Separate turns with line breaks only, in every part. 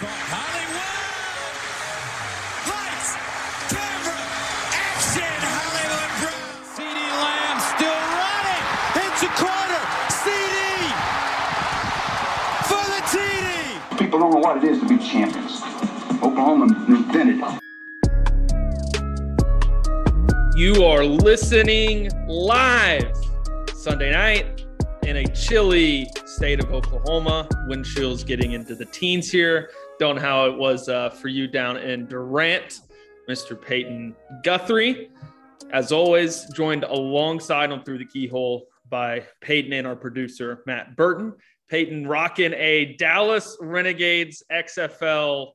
Hollywood! Lights, camera, action! Hollywood Brown! CeeDee Lamb still running! Into corner! CeeDee! For the TD!
People don't know what it is to be champions. Oklahoma invented it.
You are listening live Sunday night in a chilly state of Oklahoma. Wind chills getting into the teens here. Don't know how it was uh, for you down in Durant, Mr. Peyton Guthrie. As always, joined alongside on Through the Keyhole by Peyton and our producer, Matt Burton. Peyton rocking a Dallas Renegades XFL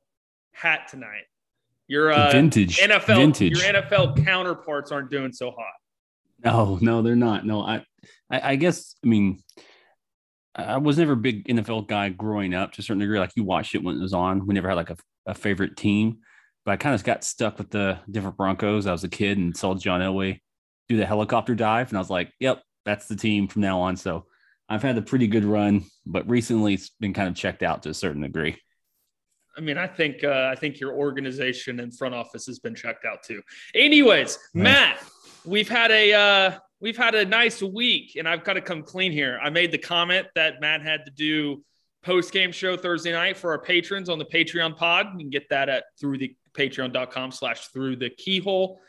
hat tonight. Your uh,
Vintage.
NFL,
Vintage.
your NFL counterparts aren't doing so hot.
No, no, they're not. No, I, I, I guess. I mean, I was never a big NFL guy growing up to a certain degree. Like you watched it when it was on. We never had like a, a favorite team, but I kind of got stuck with the Denver Broncos. I was a kid and saw John Elway do the helicopter dive, and I was like, "Yep, that's the team from now on." So I've had a pretty good run, but recently it's been kind of checked out to a certain degree.
I mean, I think uh, I think your organization and front office has been checked out too. Anyways,
Right.
Matt, we've had a uh, we've had a nice week, and I've got to come clean here. I made the comment that Matt had to do post game show Thursday night for our patrons on the Patreon pod. You can get that at through the patreon.com slash through the keyhole.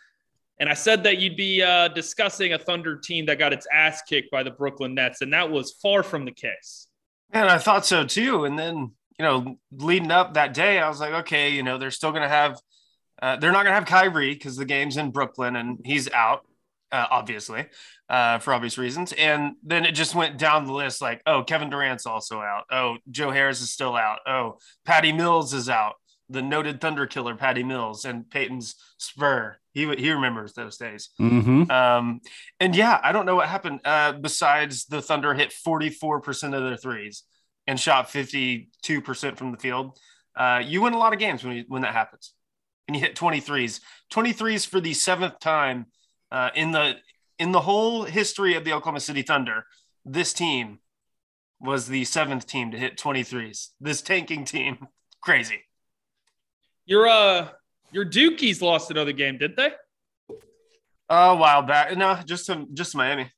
And I said that you'd be uh, discussing a Thunder team that got its ass kicked by the Brooklyn Nets, and that was far from the case.
And I thought so too. And then, you know, leading up that day, I was like, okay, you know, they're still going to have, uh, they're not going to have Kyrie because the game's in Brooklyn and he's out, uh, obviously, uh, for obvious reasons. And then it just went down the list like, oh, Kevin Durant's also out. Oh, Joe Harris is still out. Oh, Patty Mills is out. The noted Thunder killer, Patty Mills, and Peyton's Spur. He, he remembers those days.
Mm-hmm.
Um, and yeah, I don't know what happened. Uh, besides the Thunder hit 44% of their threes and shot 52% from the field. Uh, you win a lot of games when you, when that happens. And you hit 23s. 23s for the seventh time uh, in the in the whole history of the Oklahoma City Thunder. This team was the seventh team to hit 23s. This tanking team, crazy.
Your uh your Dukies lost another game, did they?
A while back. No, just to just to Miami.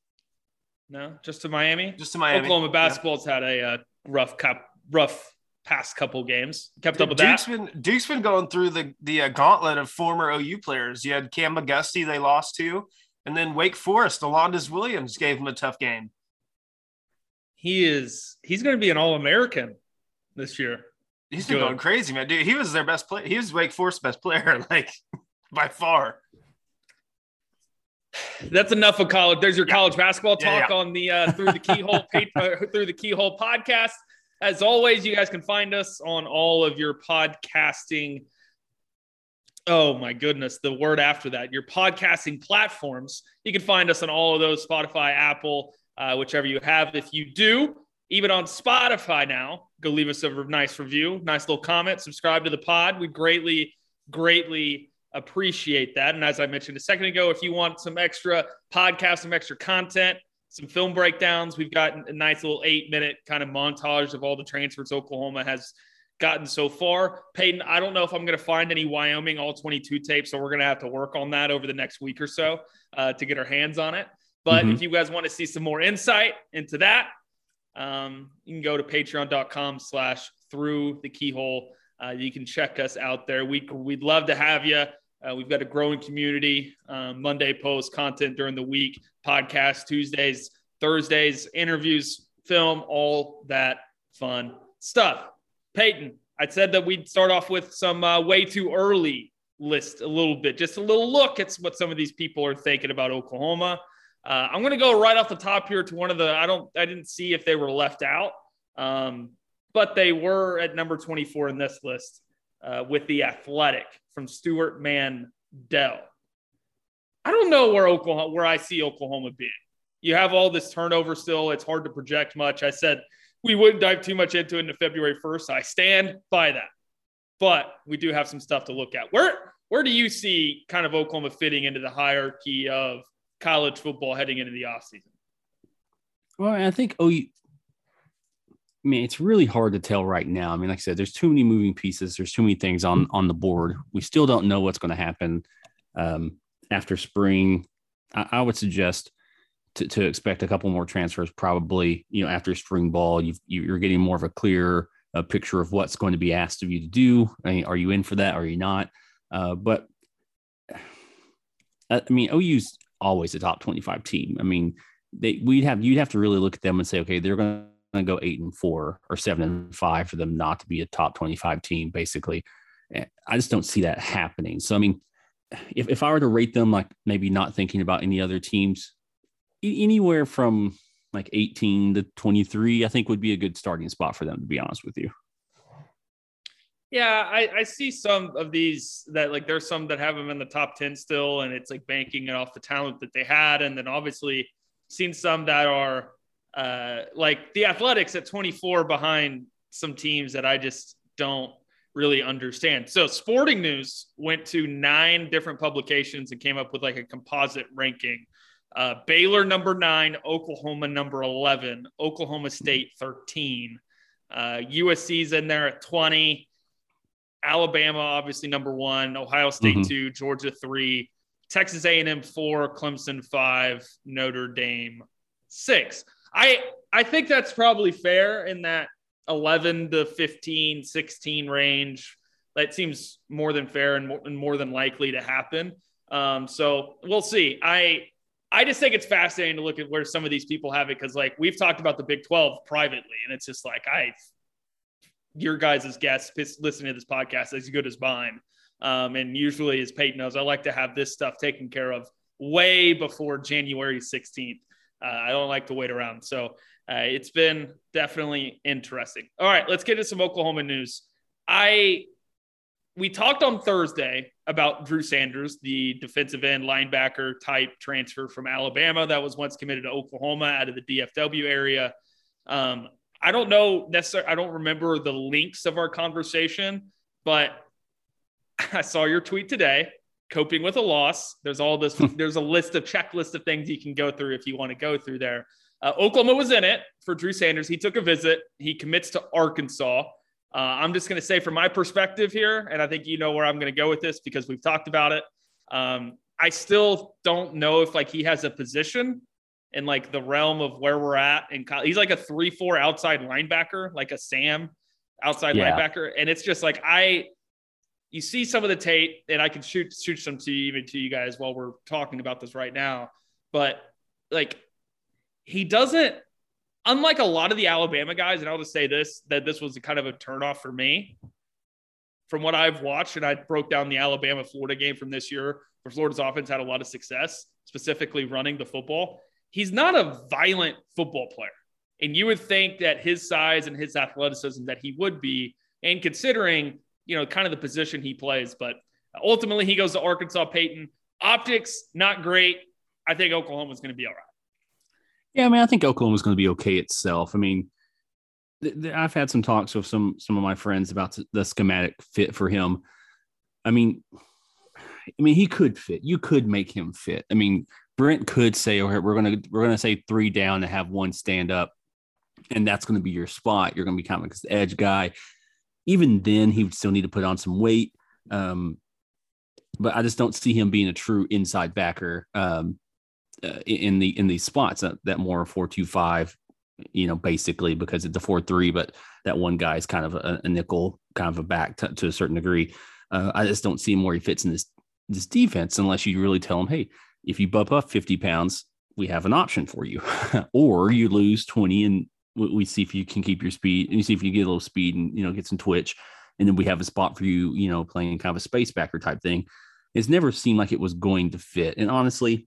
No, just to Miami.
Just to Miami.
Oklahoma
Yeah.
basketball's had a uh, rough cup, rough past couple games. Kept up with
Duke's
that.
been Duke's been going through the the uh, gauntlet of former OU players. You had Kam McGusty they lost to, and then Wake Forest, Alondes Williams gave him a tough game.
He is. He's going to be an All American this year.
He's been
Good.
going crazy, man. Dude, he was their best player. He was Wake Forest's best player, like by far.
That's enough of college. There's your college basketball talk
yeah.
on the uh, through the keyhole pa- uh, through the keyhole podcast. As always, you guys can find us on all of your podcasting. Oh my goodness, the word after that, your podcasting platforms. You can find us on all of those Spotify, Apple, uh, whichever you have. If you do, even on Spotify now, go leave us a nice review, nice little comment, subscribe to the pod. We greatly, greatly appreciate that. And as I mentioned a second ago, if you want some extra podcast, some extra content, some film breakdowns, we've got a nice little eight minute kind of montage of all the transfers Oklahoma has gotten so far. Peyton, I don't know if I'm going to find any Wyoming all 22 tapes, so we're going to have to work on that over the next week or so uh, to get our hands on it. But
Mhm.
if you guys want to see some more insight into that, um, you can go to patreon.com slash through the keyhole. Uh, you can check us out there. We, we'd love to have you. Uh, we've got a growing community. Um, Monday post content during the week, podcast Tuesdays, Thursdays, interviews, film, all that fun stuff. Peyton, I said that we'd start off with some uh, way too early list a little bit, just a little look at what some of these people are thinking about Oklahoma. Uh, I'm going to go right off the top here to one of the. I don't. I didn't see if they were left out, um, but they were at number 24 in this list uh, with the Athletic from Stewart Mandel. I don't know where Oklahoma, where I see Oklahoma being. You have all this turnover still. It's hard to project much. I said we wouldn't dive too much into it into February 1st. I stand by that, but we do have some stuff to look at. Where where do you see kind of Oklahoma fitting into the hierarchy of college football heading into the offseason?
Well, I think OU. I mean, it's really hard to tell right now. I mean, like I said, there's too many moving pieces. There's too many things on on the board. We still don't know what's going to happen um, after spring. I, I would suggest to, to expect a couple more transfers, probably. You know, after spring ball, you've, you're getting more of a clear uh, picture of what's going to be asked of you to do. I mean, are you in for that? Are you not? Uh, but I mean, OU's always a top 25 team. I mean, they we'd have you'd have to really look at them and say, okay, they're going to go eight and four or seven and five for them not to be a top 25 team, basically. Eh, I just don't see that happening. So, I mean, if, if I were to rate them, like maybe not thinking about any other teams, anywhere from like 18 to 23, I think would be a good starting spot for them, to be honest with you.
Yeah, I, I see some of these that like there's some that have them in the top 10 still, and it's like banking it off the talent that they had. And then obviously seen some that are uh, like the athletics at 24 behind some teams that I just don't really understand. So Sporting News went to nine different publications and came up with like a composite ranking. Uh, Baylor number nine, Oklahoma number 11, Oklahoma State 13, uh, USC's in there at 20, Alabama obviously number one, Ohio State mm-hmm. two, Georgia three, Texas A&M four, Clemson five, Notre Dame six. I I think that's probably fair in that 11 to 15, 16 range. That seems more than fair and more, and more than likely to happen. Um, so we'll see. I I just think it's fascinating to look at where some of these people have it because like we've talked about the Big 12 privately, and it's just like I your guys' as guests listening to this podcast as good as mine. Um, and usually, as Peyton knows, I like to have this stuff taken care of way before January 16th. Uh, I don't like to wait around. So uh, it's been definitely interesting. All right, let's get to some Oklahoma news. I we talked on Thursday about Drew Sanders, the defensive end linebacker type transfer from Alabama that was once committed to Oklahoma out of the DFW area. Um, I don't know necessarily, I don't remember the links of our conversation, but I saw your tweet today coping with a loss. There's all this, there's a list of checklist of things you can go through if you want to go through there. Uh, Oklahoma was in it for Drew Sanders. He took a visit. He commits to Arkansas. Uh, I'm just going to say, from my perspective here, and I think you know where I'm going to go with this because we've talked about it. Um, I still don't know if like he has a position in like the realm of where we're at. And he's like a three-four outside linebacker, like a Sam outside yeah. linebacker, and it's just like I you see some of the tape, and I can shoot shoot some to you, even to you guys while we're talking about this right now. But like, he doesn't. Unlike a lot of the Alabama guys, and I'll just say this: that this was kind of a turnoff for me. From what I've watched, and I broke down the Alabama Florida game from this year, where Florida's offense had a lot of success, specifically running the football. He's not a violent football player. And you would think that his size and his athleticism that he would be, and considering you know, kind of the position he plays. But ultimately, he goes to Arkansas. Peyton optics not great. I think Oklahoma's going to be all right.
Yeah, I mean, I think Oklahoma's going to be okay itself. I mean, th- th- I've had some talks with some some of my friends about the schematic fit for him. I mean, I mean, he could fit. You could make him fit. I mean, Brent could say, "Okay, we're gonna we're gonna say three down and have one stand up, and that's going to be your spot. You're going to be kind of like this edge guy even then he would still need to put on some weight. Um, but I just don't see him being a true inside backer um, uh, in the in these spots that, that more four two five, you know, basically because it's a four three, but that one guy is kind of a, a nickel, kind of a back to, to a certain degree. Uh, I just don't see him where he fits in this this defense unless you really tell him, hey, if you bump up fifty pounds, we have an option for you, or you lose twenty and we see if you can keep your speed and you see if you get a little speed and you know get some twitch and then we have a spot for you you know playing kind of a space backer type thing. It's never seemed like it was going to fit and honestly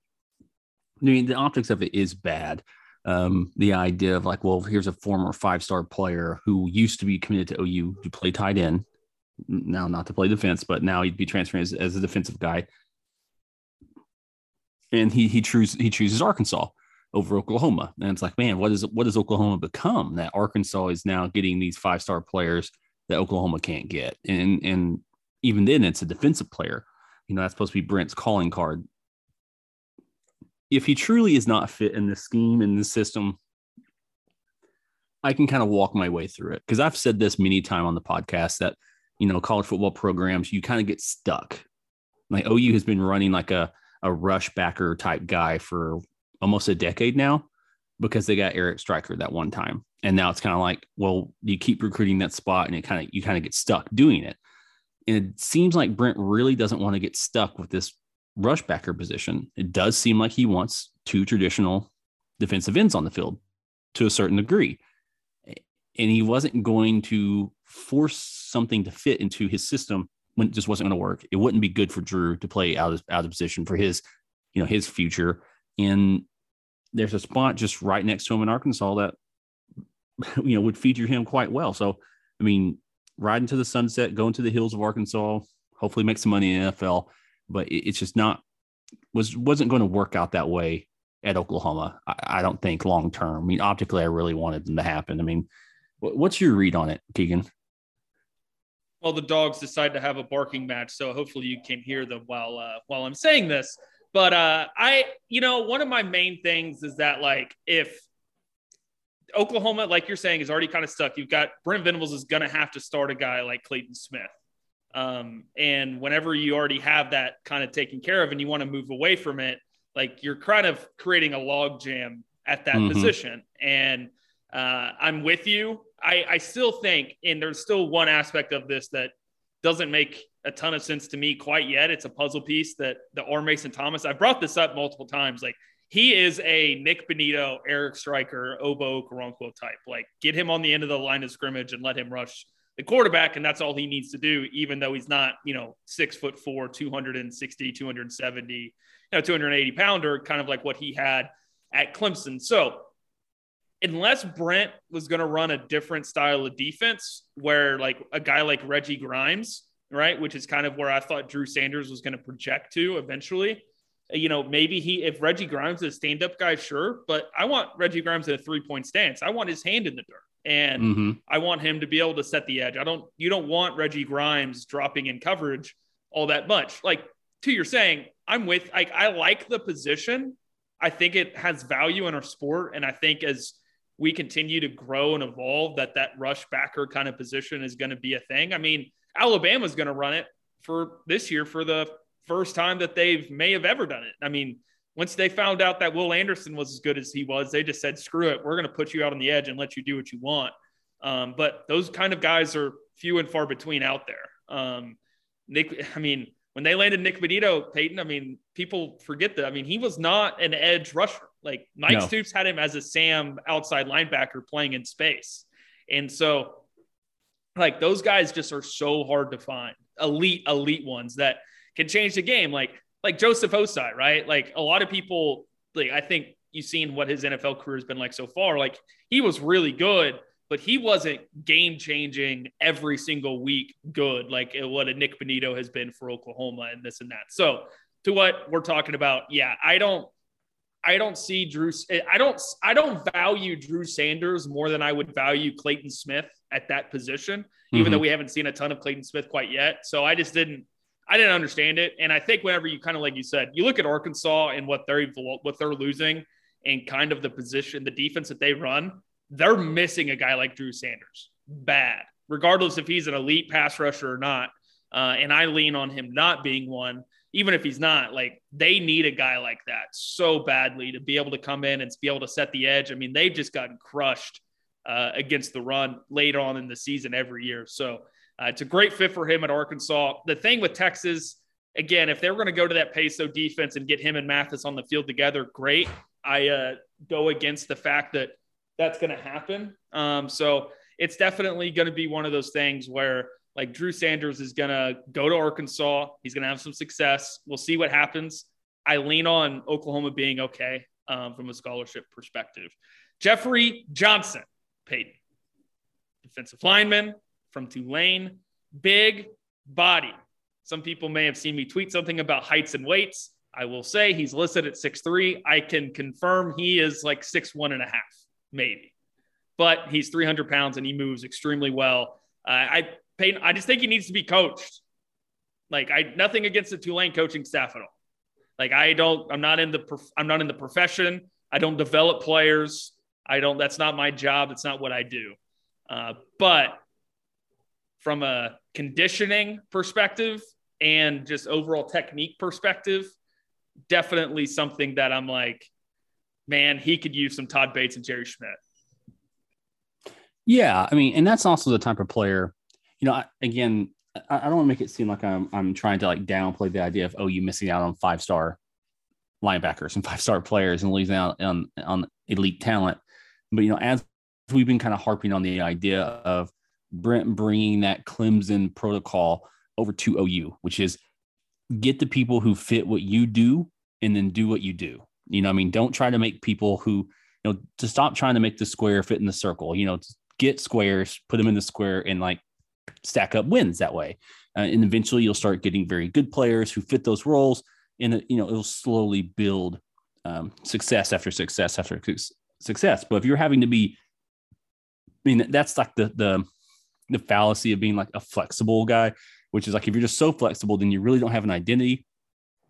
i mean the optics of it is bad. Um, the idea of like well here's a former five star player who used to be committed to ou to play tight end now not to play defense but now he'd be transferring as, as a defensive guy. And he he chooses he chooses arkansas over Oklahoma. And it's like, man, what is what does Oklahoma become? That Arkansas is now getting these five star players that Oklahoma can't get, and and even then, it's a defensive player. You know, that's supposed to be Brent's calling card. If he truly is not fit in the scheme in the system, I can kind of walk my way through it because I've said this many time on the podcast that you know college football programs you kind of get stuck. Like OU has been running like a a rush backer type guy for almost a decade now because they got Eric Striker that one time, and now it's kind of like, well, you keep recruiting that spot, and it kind of you kind of get stuck doing it. And it seems like Brent really doesn't want to get stuck with this rushbacker position. It does seem like he wants two traditional defensive ends on the field to a certain degree. And he wasn't going to force something to fit into his system when it just wasn't going to work. It wouldn't be good for Drew to play out of out of position for his, you know, his future. And there's a spot just right next to him in Arkansas that you know would feature him quite well. So, I mean, riding to the sunset, going to the hills of Arkansas, hopefully make some money in NFL, but it's just not was wasn't going to work out that way at Oklahoma. I, I don't think long term. I mean, optically, I really wanted them to happen. I mean, what's your read on it, Keegan?
Well, the dogs decide to have a barking match, so hopefully you can hear them while uh, while I'm saying this. But uh, I, you know, one of my main things is that like if Oklahoma, like you're saying, is already kind of stuck. You've got Brent Venables is going to have to start a guy like Clayton Smith. Um, and whenever you already have that kind of taken care of and you want to move away from it, like you're kind of creating a log jam at that mm-hmm. position. And uh, I'm with you. I, I still think, and there's still one aspect of this that doesn't make a ton of sense to me quite yet. It's a puzzle piece that the or Mason Thomas. I brought this up multiple times. Like he is a Nik Bonitto, Eric Striker, Ogbo Okoronkwo type. Like get him on the end of the line of scrimmage and let him rush the quarterback, and that's all he needs to do, even though he's not, you know, six foot four, 260, 270, you know, 280 pounder, kind of like what he had at Clemson. So unless Brent was going to run a different style of defense where like a guy like Reggie Grimes, right, which is kind of where I thought Drew Sanders was going to project to eventually. You know, maybe he, if Reggie Grimes is a stand up guy, sure, but I want Reggie Grimes in a three point stance. I want his hand in the dirt and mm-hmm. I want him to be able to set the edge. I don't. You don't want Reggie Grimes dropping in coverage all that much. Like to you're saying, I'm with. Like I like the position. I think it has value in our sport, and I think as we continue to grow and evolve, that that rush backer kind of position is going to be a thing. I mean, Alabama's going to run it for this year for the first time that they've may have ever done it. I mean, once they found out that Will Anderson was as good as he was, they just said, screw it. We're going to put you out on the edge and let you do what you want. Um, but those kind of guys are few and far between out there. Um, Nick, I mean, when they landed Nik Bonitto, Peyton, I mean, people forget that. I mean, he was not an edge rusher. Like Mike no. Stoops had him as a Sam outside linebacker playing in space. And so, like, those guys just are so hard to find. Elite, elite ones that can change the game. Like, like Joseph Ossai, right? Like a lot of people, like I think you've seen what his NFL career has been like so far. Like he was really good, but he wasn't game changing every single week good, like what a Nik Bonitto has been for Oklahoma and this and that. So to what we're talking about, yeah, I don't I don't see Drew I don't I don't value Drew Sanders more than I would value Clayton Smith at that position, even mm-hmm. though we haven't seen a ton of Clayton Smith quite yet. So I just didn't I didn't understand it. And I think whenever you kind of like you said, you look at Arkansas and what they're what they're losing and kind of the position, the defense that they run, they're missing a guy like Drew Sanders. Bad, regardless if he's an elite pass rusher or not. Uh, and I lean on him not being one, even if he's not. Like they need a guy like that so badly to be able to come in and be able to set the edge. I mean, they've just gotten crushed uh, against the run later on in the season every year. So uh, it's a great fit for him at Arkansas. The thing with Texas, again, if they're going to go to that Peso defense and get him and Mathis on the field together, great. I uh, go against the fact that that's going to happen. Um, so it's definitely going to be one of those things where like Drew Sanders is going to go to Arkansas. He's going to have some success. We'll see what happens. I lean on Oklahoma being okay um, from a scholarship perspective. Jeffrey Johnson, Peyton, defensive lineman, from Tulane. Big body. Some people may have seen me tweet something about heights and weights. I will say he's listed at six three. I can confirm he is like six one and a half, maybe. But he's 300 pounds and he moves extremely well. Uh, I I just think he needs to be coached. Like I nothing against the Tulane coaching staff at all. Like I don't, I'm not in the, I'm not in the profession. I don't develop players. I don't. That's not my job. It's not what I do. Uh, but from a conditioning perspective and just overall technique perspective, definitely something that I'm like, man, he could use some Todd Bates and Jerry Schmidt.
Yeah, I mean, and that's also the type of player. You know, I, again, I, I don't want to make it seem like I'm I'm trying to like downplay the idea of oh, you missing out on five star linebackers and five star players and losing out on on elite talent. But you know, as we've been kind of harping on the idea of Brent bringing that Clemson protocol over to OU, which is get the people who fit what you do and then do what you do. You know, I mean, don't try to make people who, you know, to stop trying to make the square fit in the circle, you know, get squares, put them in the square and like stack up wins that way. Uh, and eventually you'll start getting very good players who fit those roles and, you know, it'll slowly build um, success after success after success. But if you're having to be, I mean, that's like the, the, the fallacy of being like a flexible guy, which is like if you're just so flexible, then you really don't have an identity,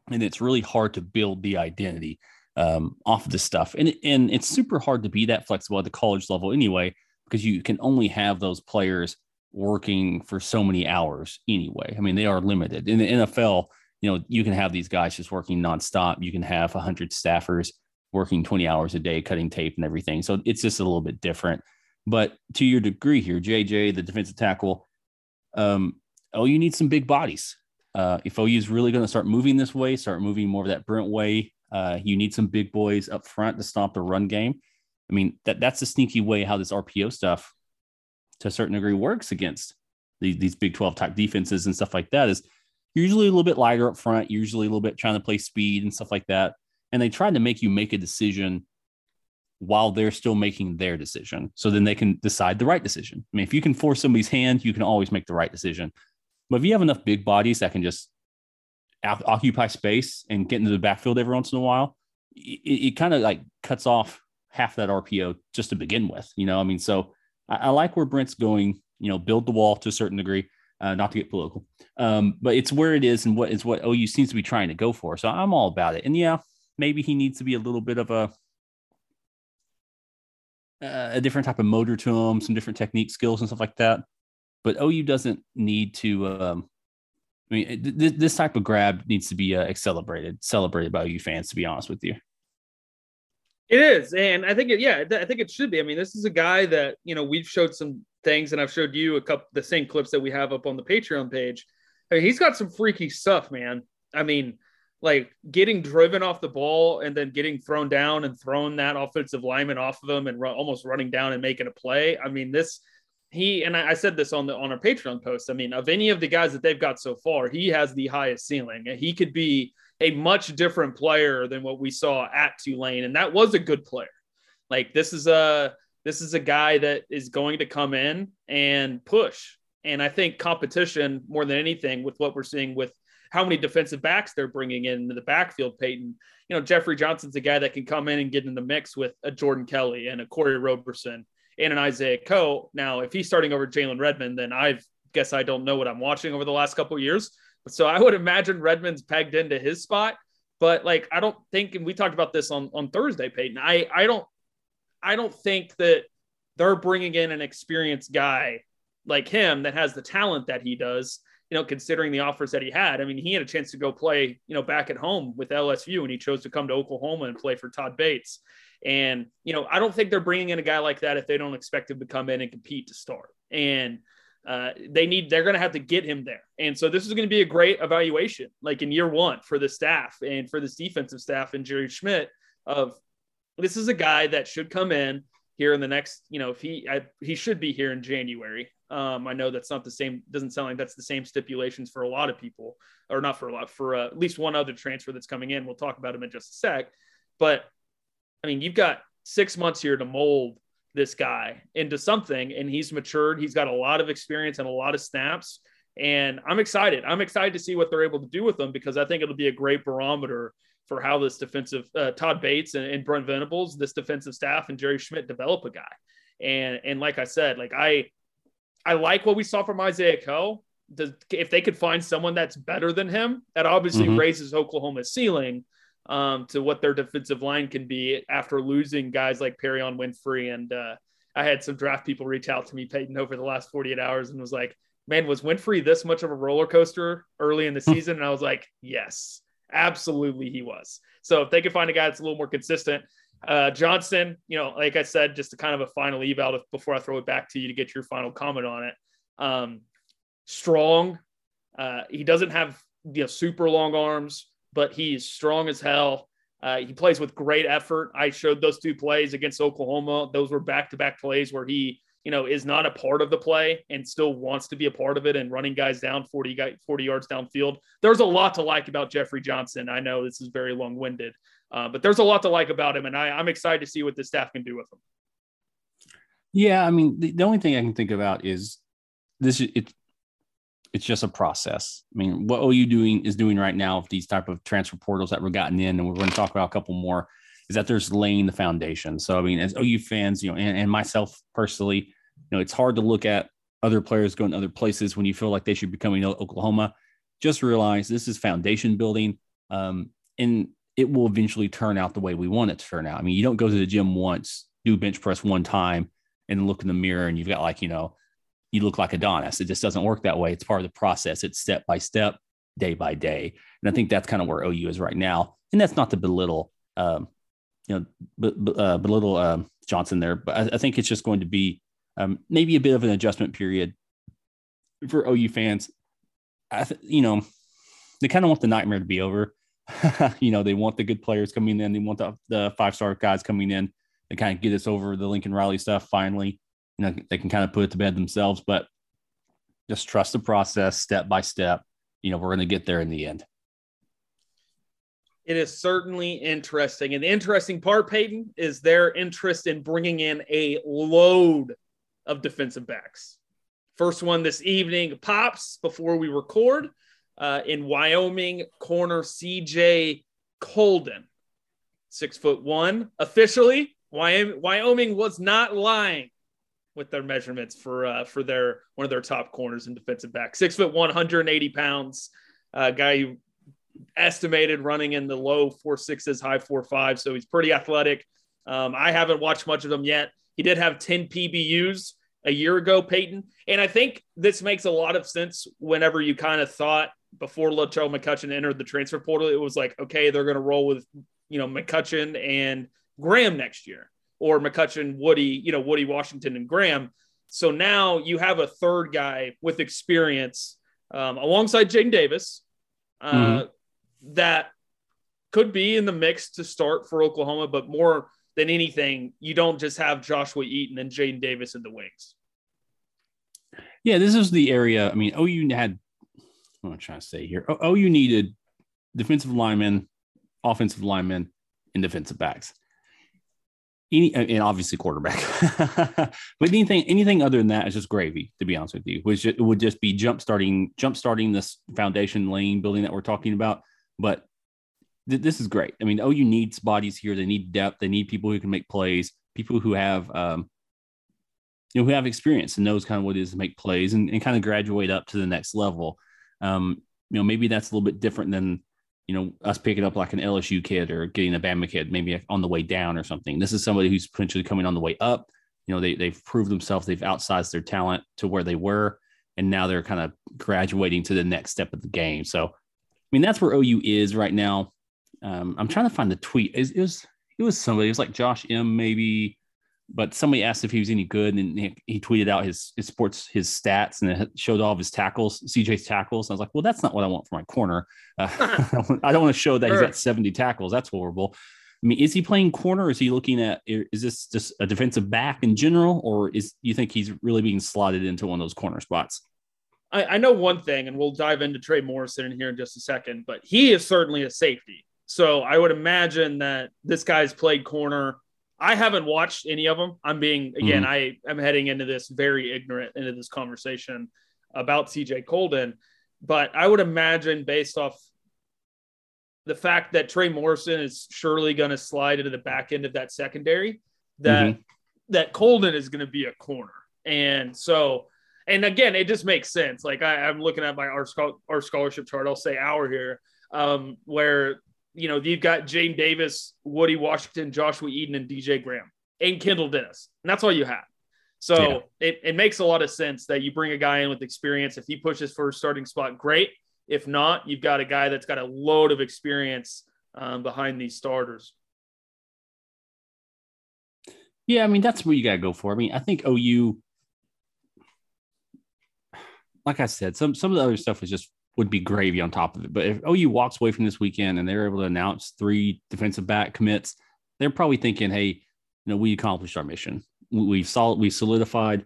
and it's really hard to build the identity um, off of this stuff. And and it's super hard to be that flexible at the college level anyway, because you can only have those players working for so many hours anyway. I mean, they are limited in the NFL. You know, you can have these guys just working nonstop. You can have hundred staffers working 20 hours a day, cutting tape and everything. So it's just a little bit different. But to your degree here, JJ, the defensive tackle, um, oh, you need some big bodies. Uh, if OU is really going to start moving this way, start moving more of that Brent way, uh, you need some big boys up front to stop the run game. I mean, that that's the sneaky way how this RPO stuff, to a certain degree, works against these, these Big 12 type defenses and stuff like that. Is usually a little bit lighter up front, usually a little bit trying to play speed and stuff like that. And they try to make you make a decision while they're still making their decision. So then they can decide the right decision. I mean, if you can force somebody's hand, you can always make the right decision. But if you have enough big bodies that can just occupy space and get into the backfield every once in a while, it, it kind of like cuts off half that RPO just to begin with. You know, I mean, so I, I like where Brent's going. You know, build the wall to a certain degree. Uh, not to get political, um, but it's where it is and what is what OU seems to be trying to go for. So I'm all about it. And yeah, maybe he needs to be a little bit of a uh, a different type of motor to him, some different technique skills and stuff like that. But OU doesn't need to. Um, I mean, th- this type of grab needs to be uh, celebrated, celebrated by OU fans. To be honest with you,
it is, and I think it. Yeah, I think it should be. I mean, this is a guy that you know we've showed some things, and I've showed you a couple the same clips that we have up on the Patreon page. I mean, he's got some freaky stuff, man. I mean, like getting driven off the ball and then getting thrown down and throwing that offensive lineman off of him and almost running down and making a play. I mean, this he and I, I said this on the on our Patreon post. I mean, of any of the guys that they've got so far, he has the highest ceiling. He could be a much different player than what we saw at Tulane, and that was a good player. Like this is a this is a guy that is going to come in and push. And I think competition more than anything with what we're seeing with how many defensive backs they're bringing in the backfield, Peyton. You know, Jeffrey Johnson's a guy that can come in and get in the mix with a Jordan Kelley and a Kori Roberson and an Isaiah Coe. Now, if he's starting over Jalen Redmond, then I guess I don't know what I'm watching over the last couple years. So I would imagine Redmond's pegged into his spot. But like, I don't think, and we talked about this on on Thursday, Peyton. I I don't I don't think that they're bringing in an experienced guy like him that has the talent that he does you know, considering the offers that he had. I mean, he had a chance to go play, you know, back at home with LSU, and he chose to come to Oklahoma and play for Todd Bates. And you know, I don't think they're bringing in a guy like that if they don't expect him to come in and compete to start. And uh, they need they're going to have to get him there. And so this is going to be a great evaluation, like in year one for the staff and for this defensive staff and Jerry Schmidt. Of this is a guy that should come in here in the next, you know, if he I, he should be here in January. Um, I know that's not the same. Doesn't sound like that's the same stipulations for a lot of people, or not for a lot. For uh, at least one other transfer that's coming in. We'll talk about him in just a sec. But I mean, you've got six months here to mold this guy into something, and he's matured. He's got a lot of experience and a lot of snaps. And I'm excited. I'm excited to see what they're able to do with him because I think it'll be a great barometer for how this defensive uh, Todd Bates and, and Brent Venables, this defensive staff, and Jerry Schmidt develop a guy. And and like I said, like I I like what we saw from Isaiah Coe. Does, if they could find someone that's better than him, that obviously mm-hmm. raises Oklahoma's ceiling. Um, to what their defensive line can be after losing guys like Perrion Winfrey. And uh, I had some draft people reach out to me, Peyton, over the last 48 hours and was like, man, was Winfrey this much of a roller coaster early in the season? And I was like, yes, absolutely he was. So if they could find a guy that's a little more consistent, uh, Johnson, you know, like I said, just a kind of a final eval before I throw it back to you to get your final comment on it. Um, strong. Uh, he doesn't have you know super long arms, but he's strong as hell. Uh, he plays with great effort. I showed those two plays against Oklahoma. Those were back to back plays where he, you know, is not a part of the play and still wants to be a part of it and running guys down 40, 40 yards downfield. There's a lot to like about Jeffrey Johnson. I know this is very long winded, uh, but there's a lot to like about him. And I, I'm excited to see what the staff can do with him.
Yeah. I mean, the, the only thing I can think about is this, is it, it's just a process. I mean, what OU doing is doing right now with these type of transfer portals that we're gotten in, and we're going to talk about a couple more, is that there's laying the foundation. So I mean, as OU fans, you know, and, and myself personally, you know, it's hard to look at other players going to other places when you feel like they should be coming to Oklahoma. Just realize this is foundation building, um, and it will eventually turn out the way we want it to turn out. I mean, you don't go to the gym once, do bench press one time, and look in the mirror, and you've got like you know you look like Adonis. It just doesn't work that way. It's part of the process. It's step by step, day by day. And I think that's kind of where OU is right now. And that's not to belittle, um, you know, uh, belittle uh, Johnson there, but I, I, think it's just going to be um, maybe a bit of an adjustment period for OU fans. I th- you know, they kind of want the nightmare to be over. you know, they want the good players coming in. They want the, the five star guys coming in to kind of get us over the Lincoln Riley stuff finally you know they can kind of put it to bed themselves but just trust the process step by step. You know we're going to get there in the end.
It is certainly interesting. And the interesting part peyton is their interest in bringing in a load of defensive backs. First one this evening pops before we record uh, in wyoming corner CJ Coldon six foot one. Officially wyoming was not lying with their measurements for uh, for their one of their top corners and defensive back. Six foot one, 180 pounds, uh, guy who estimated running in the low four sixes, high four five. So he's pretty athletic. Um, I haven't watched much of him yet. He did have 10 PBUs a year ago, Peyton. And I think this makes a lot of sense whenever you kind of thought before Latrell McCutcheon entered the transfer portal, it was like, okay, they're going to roll with, you know, McCutcheon and Graham next year or McCutcheon, Woody, you know, Woody Washington and Graham. So now you have a third guy with experience um, alongside Jaden Davis uh, mm-hmm. that could be in the mix to start for Oklahoma, but more than anything, you don't just have Joshua Eaton and Jaden Davis in the wings.
Yeah, this is the area. I mean, OU had, what am I trying to say here? OU needed defensive linemen, offensive linemen, and defensive backs any, and obviously quarterback. but anything, anything other than that is just gravy. To be honest with you, which it would just be jump starting, jump starting this foundation lane building that we're talking about. But th- this is great. I mean, OU needs bodies here. They need depth. They need people who can make plays. People who have, um, you know, who have experience and knows kind of what it is to make plays and, and kind of graduate up to the next level. Um, you know, maybe that's a little bit different than you know, us picking up like an LSU kid or getting a Bama kid, maybe on the way down or something. This is somebody who's potentially coming on the way up. You know, they, they've proved themselves, they've outsized their talent to where they were, and now they're kind of graduating to the next step of the game. So, I mean, that's where OU is right now. Um, I'm trying to find the tweet. It, it was it was somebody. It was like Josh M. Maybe but somebody asked if he was any good, and he, he, tweeted out his his sports his stats, and it showed all of his tackles, CJ's tackles. And I was like, well, that's not what I want for my corner. Uh, I don't want to show that sure. he's got seventy tackles. That's horrible. I mean, is he playing corner? Is he looking at? Is this just a defensive back in general, or is you think he's really being slotted into one of those corner spots?
I, I know one thing, and we'll dive into Trey Morrison in here in just a second, but he is certainly a safety. So I would imagine that this guy's played corner I haven't watched any of them. I'm being again, mm-hmm. I am heading into this very ignorant into this conversation about CJ Coldon, but I would imagine based off the fact that Trey Morrison is surely going to slide into the back end of that secondary, that mm-hmm. that Coldon is going to be a corner, and so. And again, it just makes sense. Like I, am looking at my our, our scholarship chart. I'll say our here, um, where you know, you've got Jaden Davis, Woody Washington, Joshua Eaton, and DJ Graham, and Kendall Dennis. And that's all you have. So yeah. it, it makes a lot of sense that you bring a guy in with experience. If he pushes for a starting spot, great. If not, you've got a guy that's got a load of experience um, behind these starters.
Yeah, I mean that's what you got to go for. I mean, I think OU, like I said, some some of the other stuff is just would be gravy on top of it. But if OU walks away from this weekend and they're able to announce three defensive back commits, they're probably thinking, "Hey, you know, we accomplished our mission. We've solid, we solidified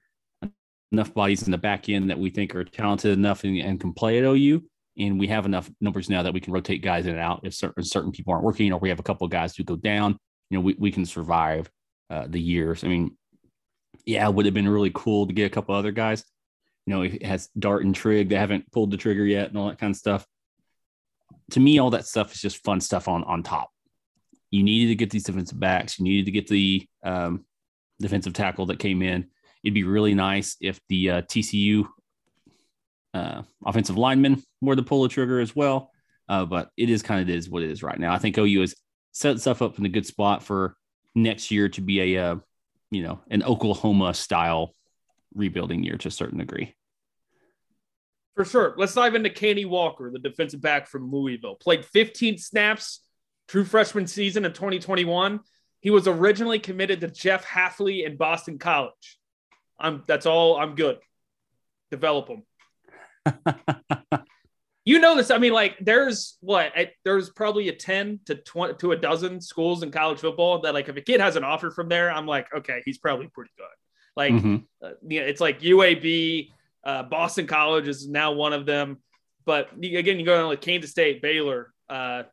enough bodies in the back end that we think are talented enough and, and can play at OU." And we have enough numbers now that we can rotate guys in and out if certain certain people aren't working, or we have a couple of guys who go down. You know, we, we can survive uh, the years. I mean, yeah, would have been really cool to get a couple other guys. You know, it has Dart and Trig. They haven't pulled the trigger yet and all that kind of stuff. To me, all that stuff is just fun stuff on on top. You needed to get these defensive backs. You needed to get the um, defensive tackle that came in. It'd be really nice if the uh, TCU uh, offensive linemen were to pull the trigger as well. Uh, but it is kind of is what it is right now. I think OU has set itself up in a good spot for next year to be a, uh, you know, an Oklahoma style rebuilding year to a certain degree.
For sure. Let's dive into Kani Walker, the defensive back from Louisville. Played 15 snaps true freshman season in 2021. He was originally committed to Jeff Hafley in Boston College. I'm that's all I'm good. Develop him. you know this. I mean, like, there's what there's probably a 10 to 20 to a dozen schools in college football that, like, if a kid has an offer from there, I'm like, okay, he's probably pretty good. Like, mm-hmm. uh, you know, it's like UAB, uh, Boston College is now one of them. But again, you go on like Kansas State, Baylor, uh,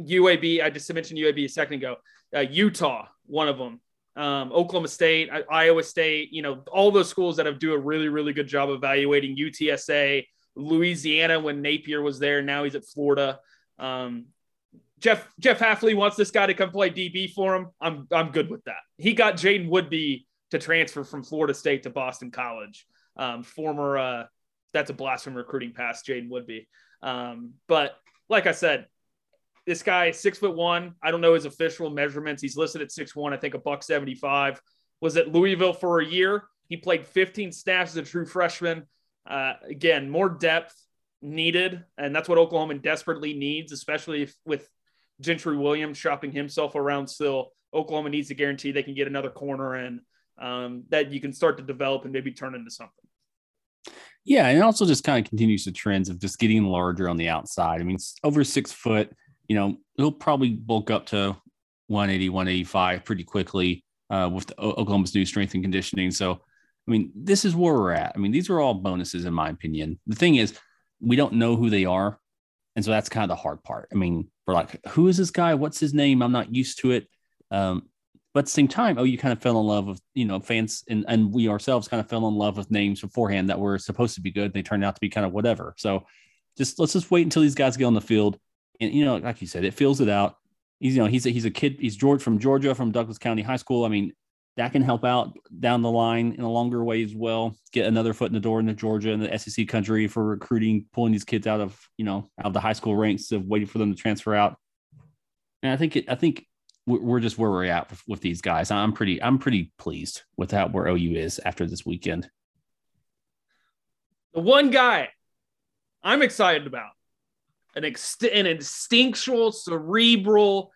UAB. I just mentioned UAB a second ago. Uh, Utah, one of them. Um, Oklahoma State, Iowa State. You know, all those schools that have do a really, really good job evaluating UTSA. Louisiana when Napier was there. Now he's at Florida. Um, Jeff Jeff Hafley wants this guy to come play DB for him. I'm I'm good with that. He got Jaden Woodbey to transfer from Florida State to Boston College. Um, former uh, that's a blast from recruiting past Jaden Woodbey. Um, but like I said, this guy six foot one. I don't know his official measurements. He's listed at six one. I think a buck seventy five. Was at Louisville for a year. He played 15 snaps as a true freshman. Uh, again, more depth needed, and that's what Oklahoma desperately needs, especially if, with Gentry Williams shopping himself around still. Oklahoma needs to guarantee they can get another corner and um, that you can start to develop and maybe turn into something.
Yeah, and it also just kind of continues the trends of just getting larger on the outside. I mean, over six foot, you know, he'll probably bulk up to 180, 185 pretty quickly uh, with the, Oklahoma's new strength and conditioning. So I mean, this is where we're at. I mean, these are all bonuses, in my opinion. The thing is, we don't know who they are. And so that's kind of the hard part. I mean, we're like, who is this guy? What's his name? I'm not used to it. Um, but at the same time, oh, you kind of fell in love with, you know, fans and, and we ourselves kind of fell in love with names beforehand that were supposed to be good. They turned out to be kind of whatever. So just let's just wait until these guys get on the field. And, you know, like you said, it fills it out. He's, you know, he's a, he's a kid. He's George from Georgia, from Douglas County High School. I mean, that can help out down the line in a longer way as well. Get another foot in the door into Georgia and the SEC country for recruiting, pulling these kids out of you know out of the high school ranks of waiting for them to transfer out. And I think it, I think we're just where we're at with, these guys. I'm pretty I'm pretty pleased with how where OU is after this weekend.
The one guy I'm excited about an, ex- an instinctual, cerebral,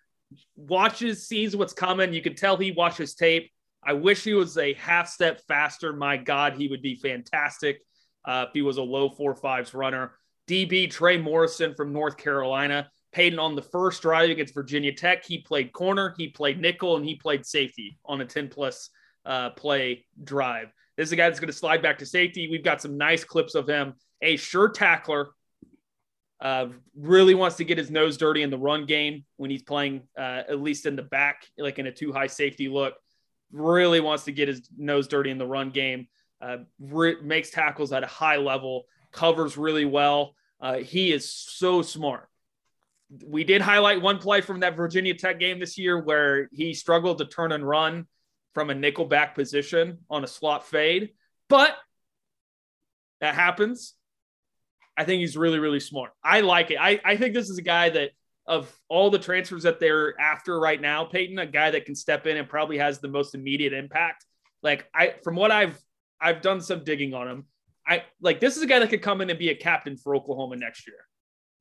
watches, sees what's coming. You can tell he watches tape I wish he was a half step faster. My God, he would be fantastic uh, if he was a low four fives runner. DB Trey Morrison from North Carolina. Peyton on the first drive against Virginia Tech. He played corner, he played nickel, and he played safety on a 10 plus uh, play drive. This is a guy that's going to slide back to safety. We've got some nice clips of him. A sure tackler. Uh, really wants to get his nose dirty in the run game when he's playing, uh, at least in the back, like in a two high safety look really wants to get his nose dirty in the run game, uh, re- makes tackles at a high level, covers really well. Uh, he is so smart. We did highlight one play from that Virginia Tech game this year where he struggled to turn and run from a nickel back position on a slot fade, but that happens. I think he's really, really smart. I like it. I, I think this is a guy that of all the transfers that they're after right now, Peyton, a guy that can step in and probably has the most immediate impact. Like I, from what I've I've done some digging on him. I like this is a guy that could come in and be a captain for Oklahoma next year.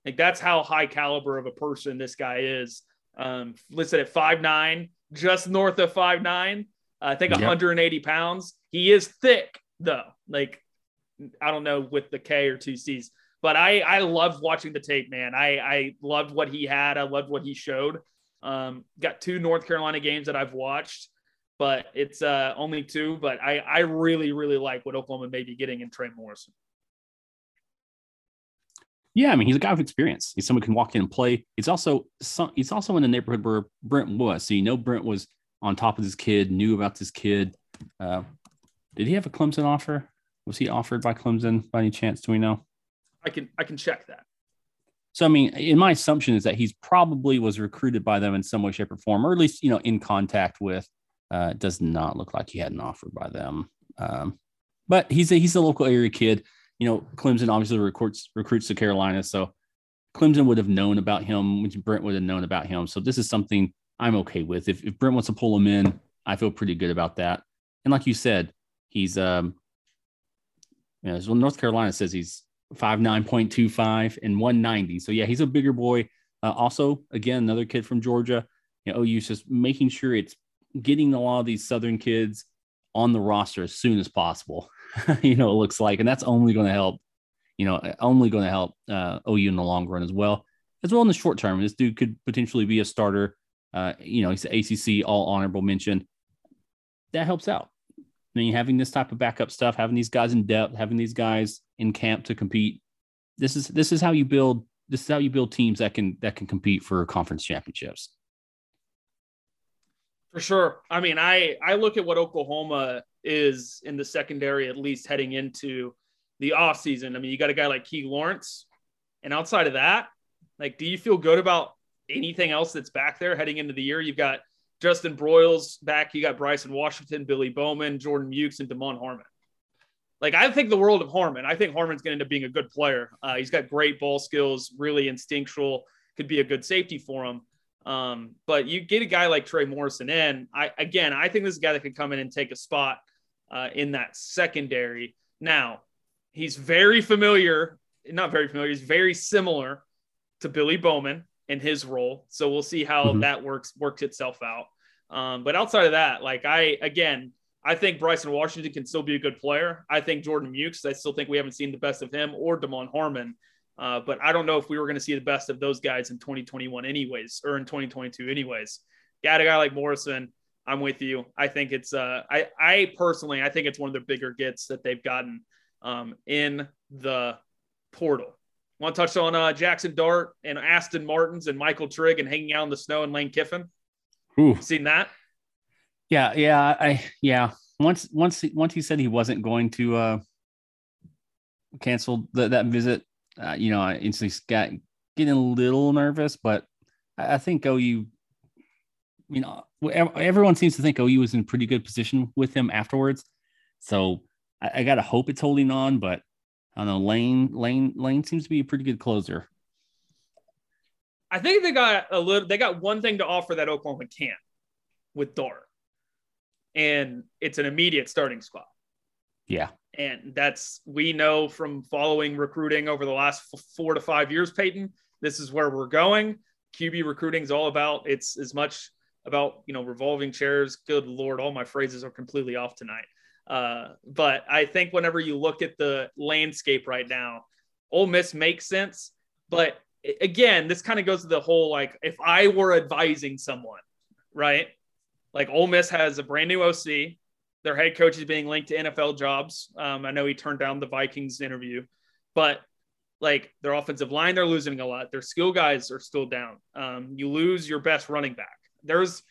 Like that's how high caliber of a person this guy is. Um, listed at five nine, just north of five nine. Uh, I think
Yep.
180 pounds. He is thick though. Like I don't know with the K or two C's, but I I loved watching the tape, man. I I loved what he had. I loved what he showed. Um, got two North Carolina games that I've watched, but it's uh only two. But I I really really like what Oklahoma may be getting in Trey Morrison.
Yeah, I mean, he's a guy with experience. He's someone who can walk in and play. He's also some, he's also in the neighborhood where Brent was. So you know, Brent was on top of this kid, knew about this kid. Uh, did he have a Clemson offer? Was he offered by Clemson by any chance? Do we know?
I can I can check that.
So I mean, in my assumption is that he's probably was recruited by them in some way, shape, or form, or at least you know in contact with. Uh, it does not look like he had an offer by them. Um, but he's a he's a local area kid. You know, Clemson obviously recruits recruits to Carolina, so Clemson would have known about him, which Brent would have known about him. So this is something I'm okay with. If, if Brent wants to pull him in, I feel pretty good about that. And like you said, he's um, know, well, North Carolina says he's five nine point two five and one ninety. So yeah, he's a bigger boy. Uh, also, again, another kid from Georgia. You know, OU's just making sure it's getting a lot of these Southern kids on the roster as soon as possible. you know, it looks like, and that's only going to help. You know, only going to help uh, OU in the long run as well, as well in the short term. This dude could potentially be a starter. Uh, you know, he's ACC all honorable mention. That helps out. I mean, having this type of backup stuff, having these guys in depth, having these guys in camp to compete. This is this is how you build. This is how you build teams that can that can compete for conference championships.
For sure. I mean, I I look at what Oklahoma is in the secondary, at least heading into the offseason. I mean, you got a guy like Key Lawrence, and outside of that, like, do you feel good about anything else that's back there heading into the year? You've got Justin Broiles back. You got Bryson Washington, Billy Bowman, Jordan Mukes, and Damon Harmon. Like, I think the world of Harmon. I think Harmon's going to end up being a good player. Uh, he's got great ball skills, really instinctual, could be a good safety for him. Um, but you get a guy like Trey Morrison in. I again, I think this is a guy that could come in and take a spot uh, in that secondary. Now, he's very familiar, not very familiar. He's very similar to Billy Bowman in his role. So we'll see how
Mhm.
that works works itself out. Um, but outside of that, like I again, I think Bryson Washington can still be a good player. I think Jordan Mukes. I still think we haven't seen the best of him or Damon Harmon. Uh, but I don't know if we were going to see the best of those guys in 2021, anyways, or in 2022, anyways. Got a guy like Morrison. I'm with you. I think it's. Uh, I I personally, I think it's one of the bigger gets that they've gotten um, in the portal. Want to touch on uh, Jackson Dart and Aston Martins and Michael Trigg and hanging out in the snow and Lane Kiffin?
Ooh.
Seen that?
Yeah, yeah, I yeah. Once once he, once he said he wasn't going to uh cancel the, that visit, uh, you know, I instantly got getting a little nervous, but I, I think OU, know, ev- everyone seems to think OU was in pretty good position with him afterwards. So I, I gotta hope it's holding on, but I don't know. Lane Lane Lane seems to be a pretty good closer.
I think they got a little. They got one thing to offer that Oklahoma can't with Dart, and it's an immediate starting squad.
Yeah,
And that's, we know from following recruiting over the last four to five years, Peyton, this is where we're going. QB recruiting is all about, it's as much about, you know, revolving chairs. Good Lord, all my phrases are completely off tonight. Uh, but I think whenever you look at the landscape right now, Ole Miss makes sense. But again, this kind of goes to the whole like, if I were advising someone, right? Like Ole Miss has a brand new OC their head coach is being linked to NFL jobs. Um, I know he turned down the Vikings interview, but like their offensive line, they're losing a lot. Their skill guys are still down. Um, you lose your best running back. There's,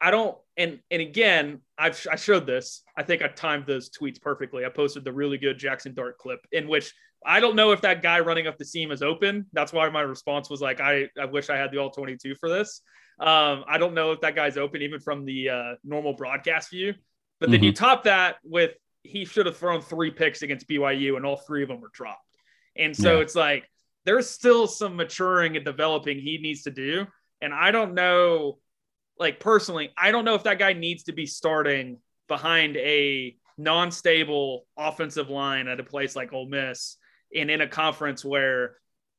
I don't, and and again, I've I showed this. I think I timed those tweets perfectly. I posted the really good Jackson Dart clip in which I don't know if that guy running up the seam is open. That's why my response was like, I, I wish I had the all 22 for this. Um, I don't know if that guy's open even from the uh, normal broadcast view. But then you top that with he should have thrown three picks against BYU, and all three of them were dropped. And so
Yeah.
it's like there's still some maturing and developing he needs to do. And I don't know, like personally, I don't know if that guy needs to be starting behind a non-stable offensive line at a place like Ole Miss and in a conference where,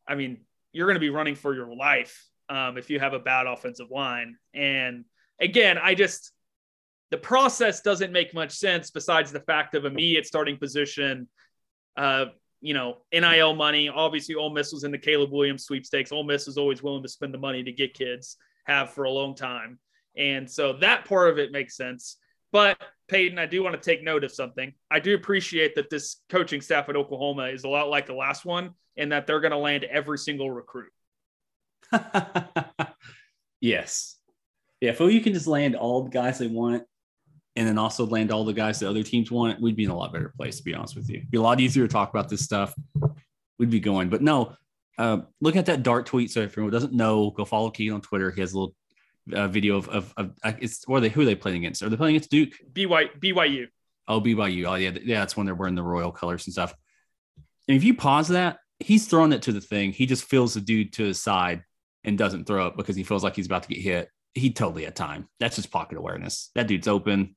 I mean, you're going to be running for your life um, if you have a bad offensive line. And again, I just the process doesn't make much sense besides the fact of immediate starting position. Uh, you know, NIL money. Obviously, Ole Miss was in the Caleb Williams sweepstakes. Ole Miss is always willing to spend the money to get kids, have for a long time. And so that part of it makes sense. But Peyton, I do want to take note of something. I do appreciate that this coaching staff at Oklahoma is a lot like the last one, and that they're going to land every single recruit.
yes. Yeah, if you can just land all the guys they want and then also land all the guys that other teams want, we'd be in a lot better place, to be honest with you. It'd be a lot easier to talk about this stuff. We'd be going. But no, uh, look at that Dart tweet. So if anyone doesn't know, go follow Keegan on Twitter. He has a little uh, video of, of, of uh, it's are they who are they playing against? Are they playing against Duke?
BY, BYU.
Oh, BYU. Oh, yeah. Yeah, that's when they're wearing the royal colors and stuff. And if you pause that, he's throwing it to the thing. He just feels the dude to his side and doesn't throw it because he feels like he's about to get hit. He totally had time. That's just pocket awareness. That dude's open.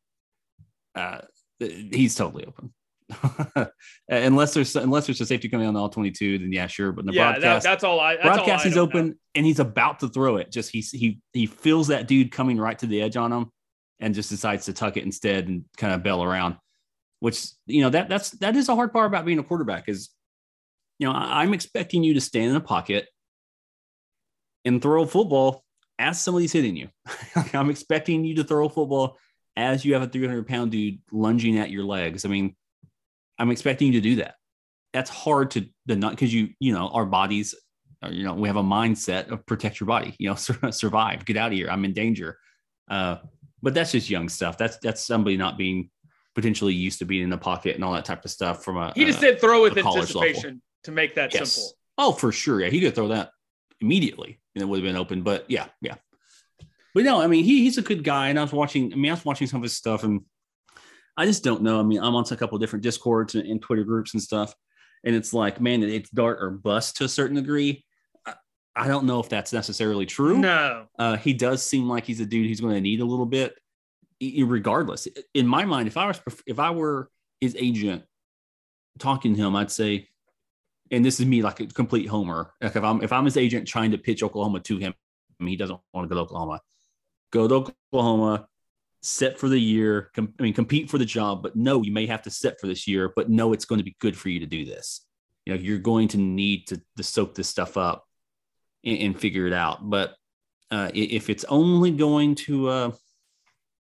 Uh, he's totally open. unless there's unless there's a safety coming on the all 22, then yeah, sure. But in the
yeah,
broadcast,
that, that's all I. That's
broadcast,
all I
he's open
know.
and he's about to throw it. Just he's he he feels that dude coming right to the edge on him, and just decides to tuck it instead and kind of bail around. Which you know that that's that is a hard part about being a quarterback is, you know, I'm expecting you to stand in a pocket and throw a football as somebody's hitting you. I'm expecting you to throw a football as you have a 300 pound dude lunging at your legs. I mean, I'm expecting you to do that. That's hard to the not because you you know our bodies, are, you know, we have a mindset of protect your body. You know, survive, get out of here. I'm in danger. Uh, but that's just young stuff. That's that's somebody not being potentially used to being in the pocket and all that type of stuff from a
He just
uh,
did throw with
a college level.
anticipation to make that
Yes.
simple.
Oh, for sure. Yeah, he could throw that immediately and it would have been open. But yeah, yeah. But no, I mean, he, he's a good guy. And I was watching, I mean, I was watching some of his stuff and I just don't know. I mean, I'm on a couple of different discords and, and Twitter groups and stuff. And it's like, man, it's dart or bust to a certain degree. I, I don't know if that's necessarily true.
No,
Uh, he does seem like he's a dude who's going to need a little bit, regardless. In my mind, if I was if I were his agent talking to him, I'd say, and this is me like a complete homer. Like if I'm if I'm his agent trying to pitch Oklahoma to him, I mean, he doesn't want to go to Oklahoma. Go to Oklahoma, sit for the year. Com- I mean, compete for the job, but no, you may have to set for this year. But no, it's going to be good for you to do this. You know, you're going to need to, to soak this stuff up and, and figure it out. But uh, if it's only going to, uh,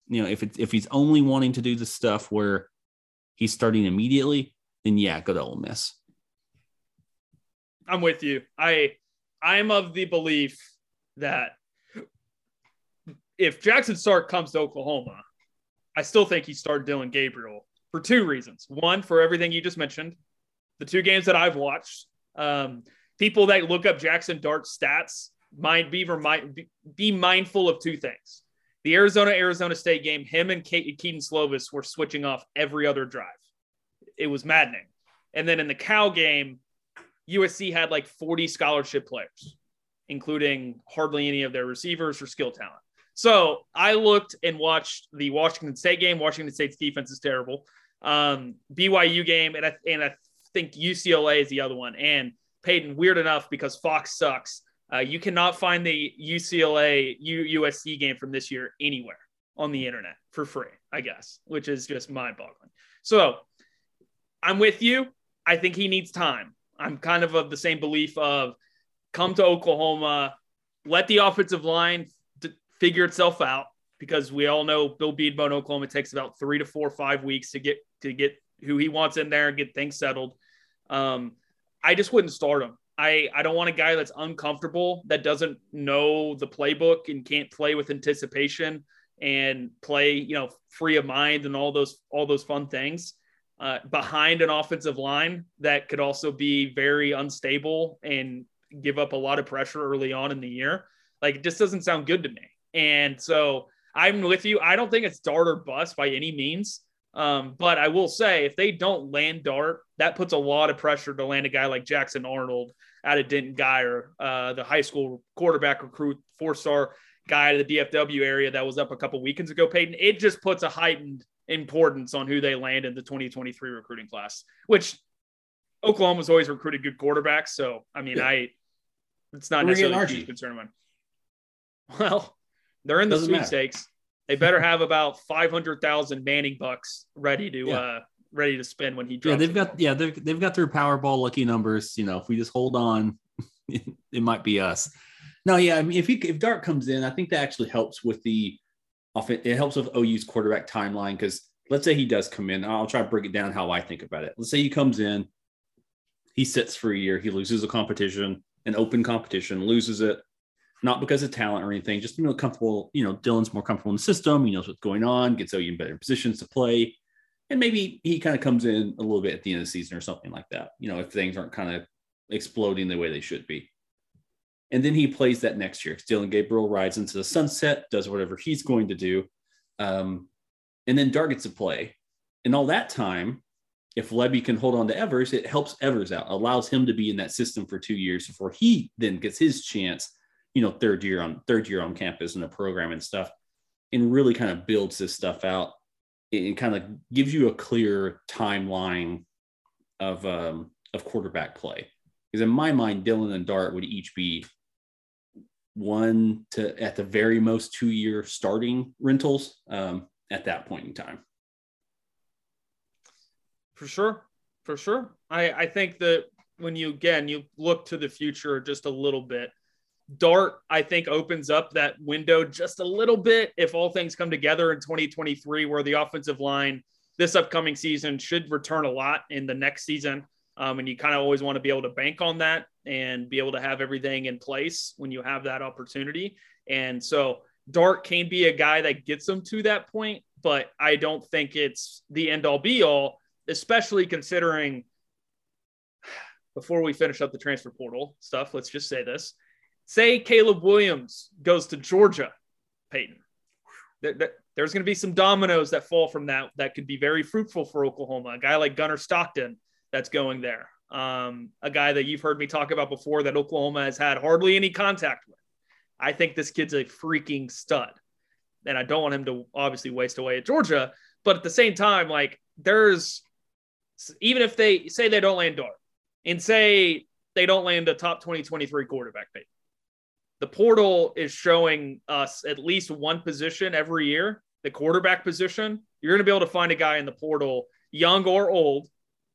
you know, if it's if he's only wanting to do the stuff where he's starting immediately, then yeah, go to Ole Miss.
I'm with you. I I'm of the belief that if Jackson Dart comes to Oklahoma, I still think he started Dillon Gabriel for two reasons. One, for everything you just mentioned, the two games that I've watched. Um, people that look up Jackson Dart stats might be remind, be mindful of two things. The Arizona Arizona State game, him and Ke- Kedon Slovis were switching off every other drive. It was maddening. And then in the Cal game, USC had like 40 scholarship players, including hardly any of their receivers or skill talent. So I looked and watched the Washington State game. Washington State's defense is terrible. Um, BYU game, and I, and I think UCLA is the other one. And Peyton, weird enough, because Fox sucks, uh, you cannot find the UCLA USC game from this year anywhere on the internet for free, I guess, which is just mind boggling. So I'm with you. I think he needs time. I'm kind of of the same belief of come to Oklahoma, let the offensive line figure itself out because we all know Bill Bedenbaugh in Oklahoma takes about three to four, five weeks to get to get who he wants in there and get things settled. Um, I just wouldn't start him. I, I don't want a guy that's uncomfortable, that doesn't know the playbook and can't play with anticipation and play, you know, free of mind and all those all those fun things uh, behind an offensive line that could also be very unstable and give up a lot of pressure early on in the year. Like it just doesn't sound good to me. And so I'm with you. I don't think it's dart or bust by any means. Um, but I will say, if they don't land Dart, that puts a lot of pressure to land a guy like Jackson Arnold out of Denton Guyer, uh, the high school quarterback recruit, four star guy to the DFW area that was up a couple weekends ago, Peyton. It just puts a heightened importance on who they land in the 2023 recruiting class, which Oklahoma's always recruited good quarterbacks. So, I mean,
Yeah.
I, it's not
We're
necessarily a huge concern of mine. Well, they're in the
Doesn't matter.
sweepstakes. They better have about 500,000 Manning bucks ready to,
Yeah.
uh, ready to spend when he drops.
Yeah,
they've
got yeah they've they've got their Powerball lucky numbers. You know, if we just hold on, it, might be us. No, yeah, I mean, if he if Dart comes in, I think that actually helps with the often it helps with OU's quarterback timeline because let's say he does come in. I'll try to break it down how I think about it. Let's say he comes in, he sits for a year, he loses a competition, an open competition, loses it, not because of talent or anything, just you know, comfortable. You know, Dillon's more comfortable in the system. He knows what's going on, gets OU in better positions to play and maybe he kind of comes in a little bit at the end of the season or something like that. You know, if things aren't kind of exploding the way they should be. And then he plays that next year. Dillon Gabriel rides into the sunset, does whatever he's going to do. Um, and then Dart gets to play. And all that time, if Lebby can hold on to Evers, it helps Evers out, allows him to be in that system for two years before he then gets his chance, you know, third year on third year on campus in the program and stuff, and really kind of builds this stuff out it kind of gives you a clear timeline of um, of quarterback play. Because in my mind, Dillon and Dart would each be one to at the very most two year starting rentals um, at that point in time.
For sure. For sure. I, I think that when you, again, you look to the future just a little bit, Dart, I think, opens up that window just a little bit if all things come together in 2023, where the offensive line this upcoming season should return a lot in the next season. Um, and you kind of always want to be able to bank on that and be able to have everything in place when you have that opportunity. And so Dart can be a guy that gets them to that point, but I don't think it's the end all be all, especially considering before we finish up the transfer portal stuff, let's just say this. Say Caleb Williams goes to Georgia, Peyton. There- there- there's going to be some dominoes that fall from that that could be very fruitful for Oklahoma. A guy like Gunnar Stockton that's going there. Um, a guy that you've heard me talk about before that Oklahoma has had hardly any contact with. I think this kid's a freaking stud. And I don't want him to obviously waste away at Georgia. But at the same time, like there's even if they say they don't land Dart and say they don't land a top 2023 quarterback, Peyton, the portal is showing us at least one position every year, the quarterback position. You're going to be able to find a guy in the portal, young or old,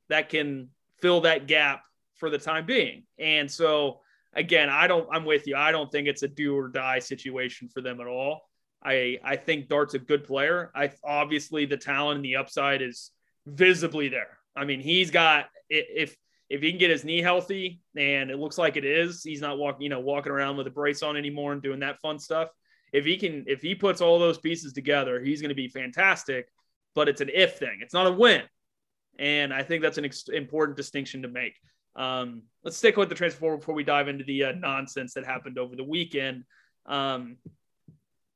that can fill that gap for the time being. And so, again, I don't, I'm with you. I don't think it's a do or die situation for them at all. I, I think Dart's a good player. I obviously the talent and the upside is visibly there. I mean, he's got if if he can get his knee healthy, and it looks like it is, he's not walking, you know, walking around with a brace on anymore and doing that fun stuff. If he can, if he puts all those pieces together, he's going to be fantastic. But it's an if thing; it's not a win. And I think that's an ex- important distinction to make. Um, let's stick with the transfer before we dive into the uh, nonsense that happened over the weekend. Um,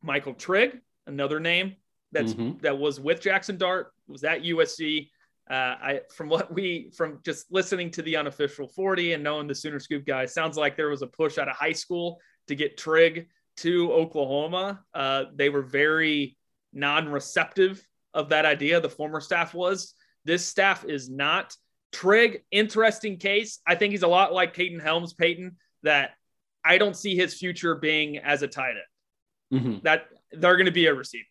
Michael Trigg, another name that's
Mhm.
that was with Jackson Dart, was at USC. Uh, I from what we from just listening to the unofficial 40 and knowing the Sooner Scoop guys, sounds like there was a push out of high school to get Trigg to Oklahoma. Uh, they were very non-receptive of that idea. The former staff was. This staff is not. Trigg, interesting case. I think he's a lot like Kaden Helms, Peyton, that I don't see his future being as a tight end
Mhm.
that they're going to be a receiver.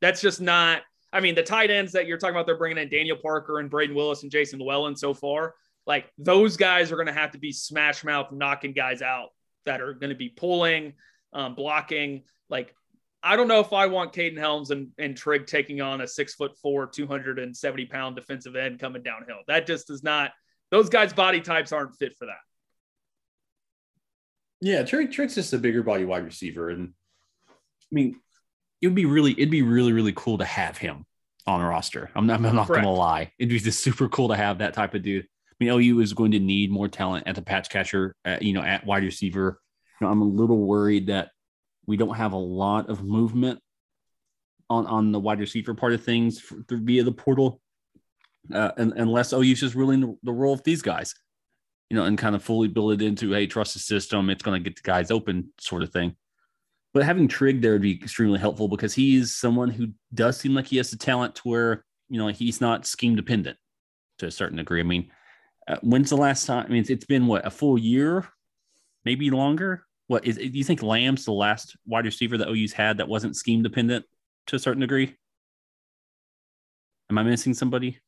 That's just not. I mean, the tight ends that you're talking about, they're bringing in Daniel Parker and Braden Willis and Jason Llewellyn so far. Like those guys are going to have to be smash mouth knocking guys out that are going to be pulling, um, blocking. Like I don't know if I want Kaden Helms and, and Trigg taking on a six foot four, 270 pound defensive end coming downhill. That just does not. Those guys' body types aren't fit for that.
Yeah, Trigg Trigg's just a bigger body wide receiver, and I mean, it would be really, it'd be really, really cool to have him on the roster. I'm not, I'm not
Correct.
gonna lie, it'd be just super cool to have that type of dude. I mean, OU is going to need more talent at the patch catcher, at, you know, at wide receiver. You know, I'm a little worried that we don't have a lot of movement on on the wide receiver part of things for, through, via the portal, uh, and, unless OU's just ruling the, the role of these guys, you know, and kind of fully build it into hey, trust the system, it's going to get the guys open, sort of thing. But having Trigg there would be extremely helpful because he's someone who does seem like he has the talent to where you know he's not scheme dependent to a certain degree. I mean, uh, when's the last time? I mean, it's, it's been what a full year, maybe longer. What is? Do you think Lamb's the last wide receiver that OU's had that wasn't scheme dependent to a certain degree? Am I missing somebody?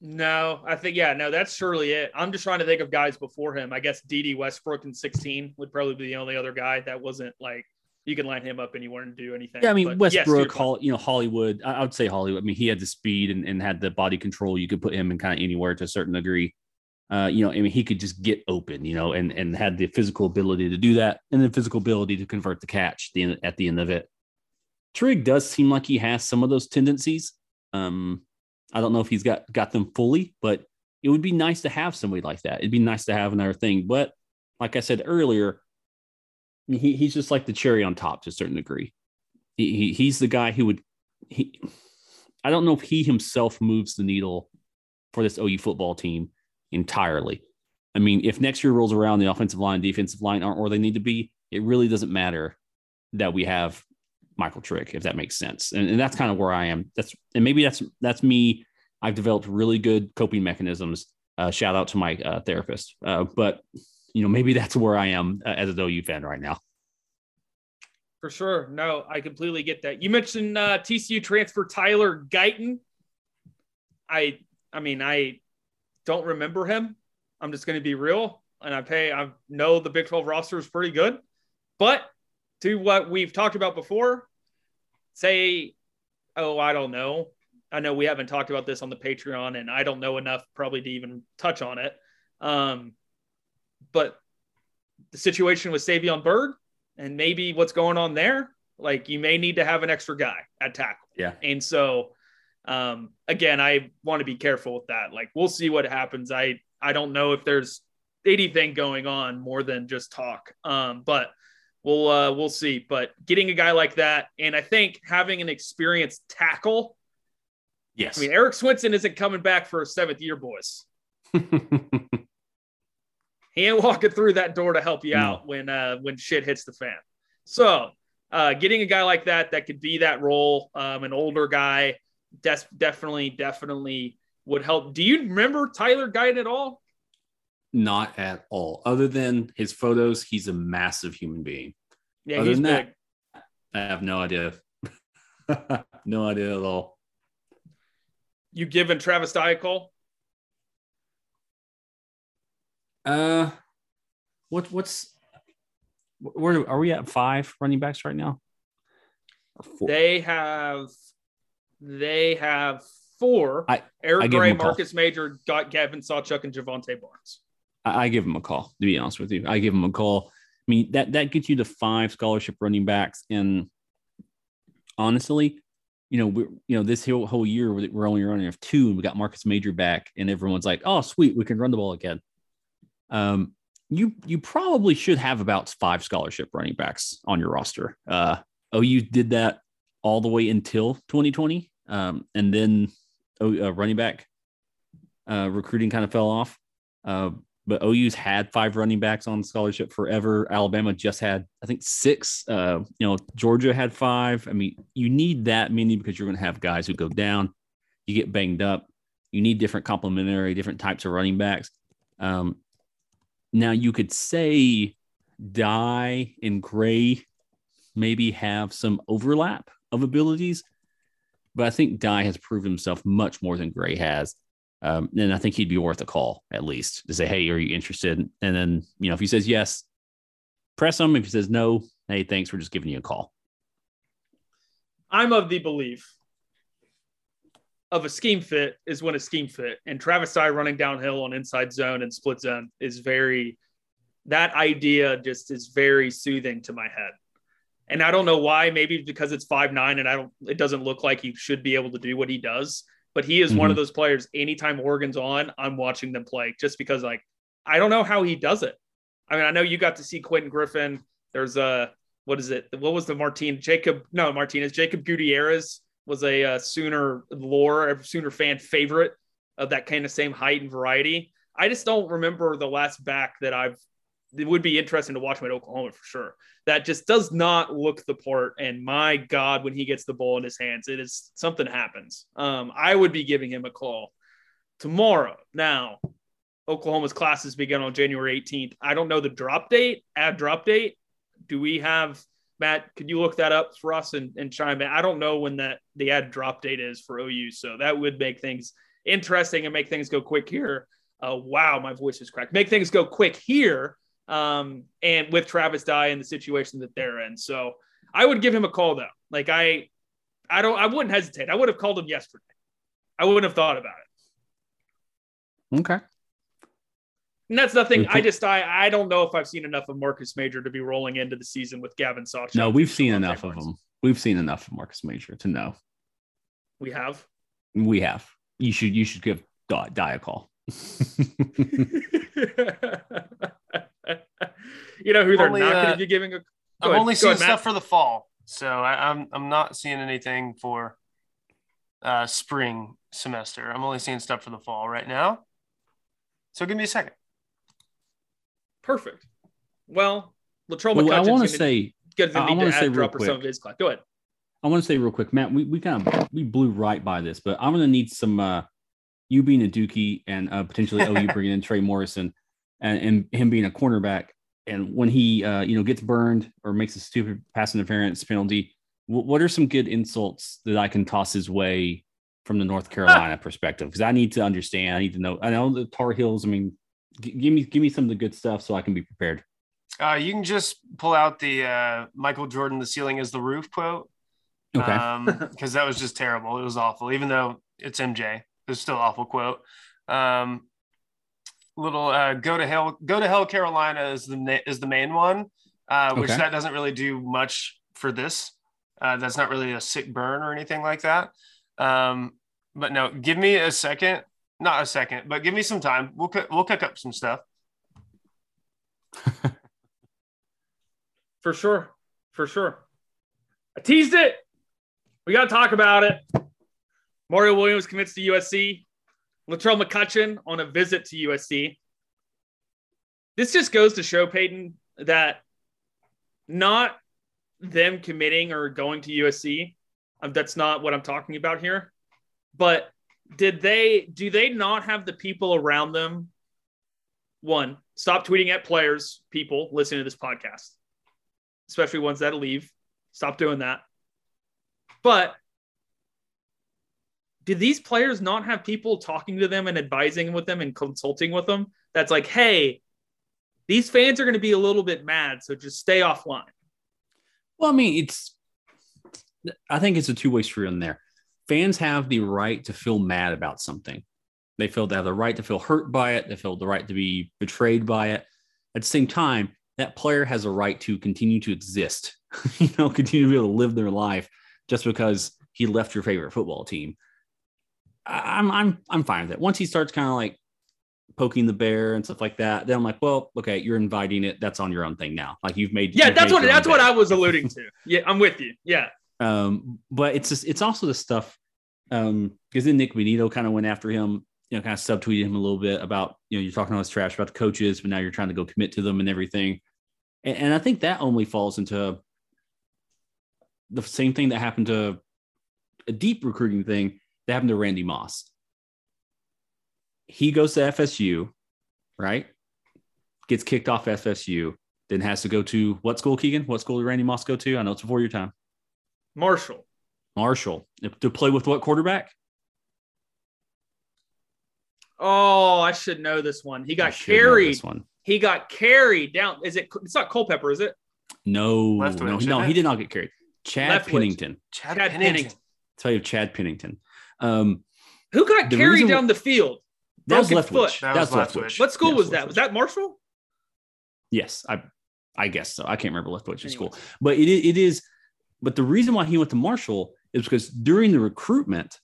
No, I think yeah, no, that's surely it. I'm just trying to think of guys before him. I guess Dede Westbrook in 16 would probably be the only other guy that wasn't like you can line him up anywhere and do anything.
Yeah, I mean
But
Westbrook,
yes, to your
Hol-
point.
you know Hollywood. I, would say Hollywood. I mean, he had the speed and, and had the body control. You could put him in kind of anywhere to a certain degree. Uh, you know, I mean, he could just get open, you know, and and had the physical ability to do that, and the physical ability to convert the catch the, end- at the end of it. Trigg does seem like he has some of those tendencies. Um, I don't know if he's got got them fully, but it would be nice to have somebody like that. It'd be nice to have another thing. But like I said earlier, he, he's just like the cherry on top to a certain degree. He, he he's the guy who would he. I don't know if he himself moves the needle for this OU football team entirely. I mean, if next year rolls around, the offensive line, defensive line aren't where they need to be, it really doesn't matter that we have Michael Trigg, if that makes sense. And, and that's kind of where I am. That's and maybe that's that's me. I've developed really good coping mechanisms. Uh, shout out to my uh, therapist. Uh, but you know, maybe that's where I am uh, as an OU fan right now.
For sure. No, I completely get that. You mentioned uh, TCU transfer Tyler Guyton. I I mean, I don't remember him. I'm just going to be real. And I pay, I know the Big 12 roster is pretty good. But to what we've talked about before, say, oh, I don't know. I know we haven't talked about this on the Patreon, and I don't know enough probably to even touch on it. Um, but the situation with Savion Byrd, and maybe what's going on there. Like you may need to have an extra guy at tackle.
Yeah.
And so um again, I want to be careful with that. Like we'll see what happens. I I don't know if there's anything going on more than just talk. Um, but we'll uh we'll see. But getting a guy like that, and I think having an experienced tackle.
Yes.
I mean, Erik Swenson isn't coming back for a seventh year, boys. He ain't walking through that door to help you
No.
out when uh when shit hits the fan. So uh getting a guy like that that could be that role, um, an older guy, des- definitely, definitely would help. Do you remember Tyler Guyton at all?
Not at all. Other than his photos, he's a massive human being.
Yeah,
Other
he's big.
that, I have no idea. no idea at all.
You giving Travis Dye a call?
Uh, what what's where are we at? Five running backs right now.
They have they have four.
I-
Eric
I
Gray,
him call.
Marcus Major, got Gavin Sawchuk, and Jovantae Barnes.
I, I give him a call. To be honest with you, I give him a call. I mean that that gets you to five scholarship running backs, and honestly, you know we you know this whole whole year we- we're only running of two, and we got Marcus Major back, and everyone's like, oh sweet, we can run the ball again. Um, you you probably should have about five scholarship running backs on your roster. Uh, OU did that all the way until 2020, um, and then uh, running back uh, recruiting kind of fell off. Uh, but OU's had five running backs on scholarship forever. Alabama just had, I think, six. Uh, you know, Georgia had five. I mean, you need that many because you're going to have guys who go down. You get banged up. You need different complementary, different types of running backs. Um, now you could say Dye and Gray maybe have some overlap of abilities, but I think Dye has proved himself much more than Gray has. Um, and I think he'd be worth a call at least to say, Hey, are you interested? And then, you know, if he says yes, press him. If he says no, hey, thanks. We're just giving you a call.
I'm of the belief of a scheme fit is when a scheme fit, and Travis Dye running downhill on inside zone and split zone is very. That idea just is very soothing to my head, and I don't know why. Maybe because it's five nine, and I don't. It doesn't look like he should be able to do what he does. But he is one of mhm. those players. Anytime Oregon's on, I'm watching them play just because, like, I don't know how he does it. I mean, I know you got to see Quentin Griffin. There's a what is it? What was the Martin Jacob? No, Martinez Jacob Gutierrez was a uh, Sooner lore, Sooner fan favorite of that kind of same height and variety. I just don't remember the last back that I've. It would be interesting to watch him at Oklahoma for sure. That just does not look the part. And my God, when he gets the ball in his hands, it is something happens. Um, I would be giving him a call tomorrow. Now, Oklahoma's classes begin on January 18th. I don't know the drop date, add drop date. Do we have Matt? Could you look that up for us and, and chime in? I don't know when that the ad drop date is for OU, so that would make things interesting and make things go quick here. Uh, wow, my voice is cracked. Make things go quick here, um, and with Travis Dye and the situation that they're in. So I would give him a call though. Like I, I don't, I wouldn't hesitate. I would have called him yesterday. I wouldn't have thought about it.
Okay.
And that's nothing. I just I I don't know if I've seen enough of Marcus Major to be rolling into the season with Gavin Sawchuk.
No, we've seen enough of them. We've seen enough of Marcus Major to know.
We have.
We have. You should you should give Dye, Dye a call.
you know who they're
Only,
not going
uh,
to be giving a. Go
I'm
ahead,
only
go
seeing
ahead,
stuff for the fall, so I, I'm I'm not seeing anything for uh, spring semester. I'm only seeing stuff for the fall right now. So give me a second.
Perfect. Well, Latrell
Well, I want to say
to
I
need
wanna
add drop or some
quick.
of his class. Go ahead.
I want to say real quick, Matt, we, we kind of we blew right by this, but I'm gonna need some uh you being a Dookie and uh, potentially OU bringing in Trey Morrison and, and him being a cornerback. And when he uh, you know gets burned or makes a stupid pass interference penalty, wh- what are some good insults that I can toss his way from the North Carolina perspective? Because I need to understand. I need to know. I know the Tar Heels. I mean, g- give me give me some of the good stuff so I can be prepared.
Uh, you can just pull out the uh, Michael Jordan, "The ceiling is the roof" quote.
Okay.
Um, because that was just terrible. It was awful. Even though it's MJ, it's still awful quote. Um, little uh, go to hell, go to hell, Carolina is the na- is the main one, uh, which
Okay.
that doesn't really do much for this. Uh, that's not really a sick burn or anything like that. Um, but no, give me a second, not a second, but give me some time. We'll co- we'll cook up some stuff.
For sure. For sure. I teased it. We got to talk about it. Mario Williams commits to USC. Latrell McCutcheon on a visit to USC. This just goes to show, Peyton, that not them committing or going to USC, um, that's not what I'm talking about here. But did they, do they not have the people around them? One, stop tweeting at players, people listening to this podcast especially ones that leave. Stop doing that. But did these players not have people talking to them and advising with them and consulting with them? That's like, hey, these fans are going to be a little bit mad, so just stay offline.
Well, I mean, it's. I think it's a two way street on there. Fans have the right to feel mad about something. They feel they have the right to feel hurt by it. They feel the right to be betrayed by it. At the same time, that player has a right to continue to exist. you know, continue to be able to live their life just because he left your favorite football team. I'm I'm I'm fine with it. Once he starts kind of like poking the bear and stuff like that, then I'm like, well, okay, you're inviting it. That's on your own thing now. Like you've made.
Yeah,
you've
that's
made
what that's what. I was alluding to. Yeah, I'm with you. Yeah.
Um, but it's just, it's also the stuff um because then Nik Bonitto kind of went after him, you know, kind of subtweeted him a little bit about you know you're talking all this trash about the coaches, but now you're trying to go commit to them and everything. And, and I think that only falls into the same thing that happened to a deep recruiting thing that happened to Randy Moss. He goes to FSU, right? Gets kicked off FSU, then has to go to what school, Keegan? What school did Randy Moss go to? I know it's before your time.
Marshall.
Marshall to play with what quarterback?
Oh, I should know this one. He
I
got
know
carried.
This one.
He got carried down. Is it? It's not Culpepper, is it?
No,
Leftwich,
no, no,
it?
he did not get carried. Chad
Leftwich.
Pennington.
Chad,
Chad
Pennington.
Pennington.
tell you Chad Pennington. Um,
Who got carried down the field?
that was
Byron
Leftwich.
foot.
That
That
was
was
Leftwich.
Leftwich.
What school
Yes,
was that? Was that Marshall?
Yes, I, I guess so. I can't remember Leftwich's
Anyways.
school, but it, it is. But the reason why he went to Marshall is because during the recruitment,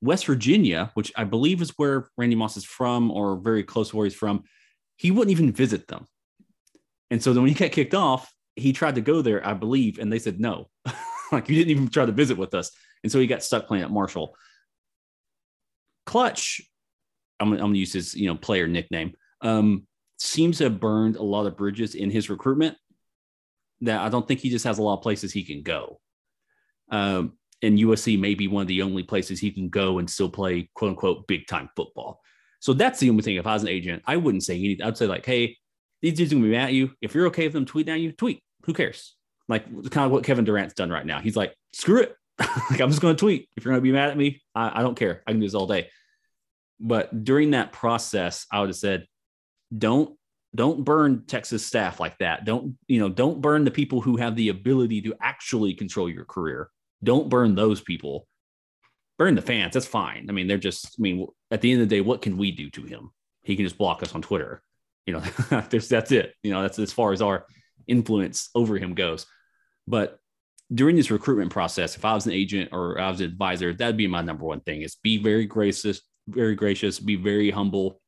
West Virginia, which I believe is where Randy Moss is from, or very close to where he's from, he wouldn't even visit them. And so then when he got kicked off, he tried to go there, I believe, and they said no. like you didn't even try to visit with us. And so he got stuck playing at Marshall. Clutch, I'm, I'm to use his you know player nickname. Um, seems to have burned a lot of bridges in his recruitment. That I don't think he just has a lot of places he can go. Um, and USC may be one of the only places he can go and still play quote unquote big time football. So that's the only thing. If I was an agent, I wouldn't say anything. I'd say like, hey, these dudes are gonna be mad at you. If you're okay with them tweeting at you, tweet. Who cares? Like kind of what Kevin Durant's done right now. He's like, screw it. like I'm just gonna tweet. If you're gonna be mad at me, I, I don't care. I can do this all day. But during that process, I would have said, don't don't burn Texas staff like that. Don't you know? Don't burn the people who have the ability to actually control your career. Don't burn those people. Burn the fans. That's fine. I mean, they're just. I mean, at the end of the day, what can we do to him? He can just block us on Twitter. You know, that's it. You know, that's as far as our influence over him goes. But during this recruitment process, if I was an agent or I was an advisor, that'd be my number one thing: is be very gracious, very gracious, be very humble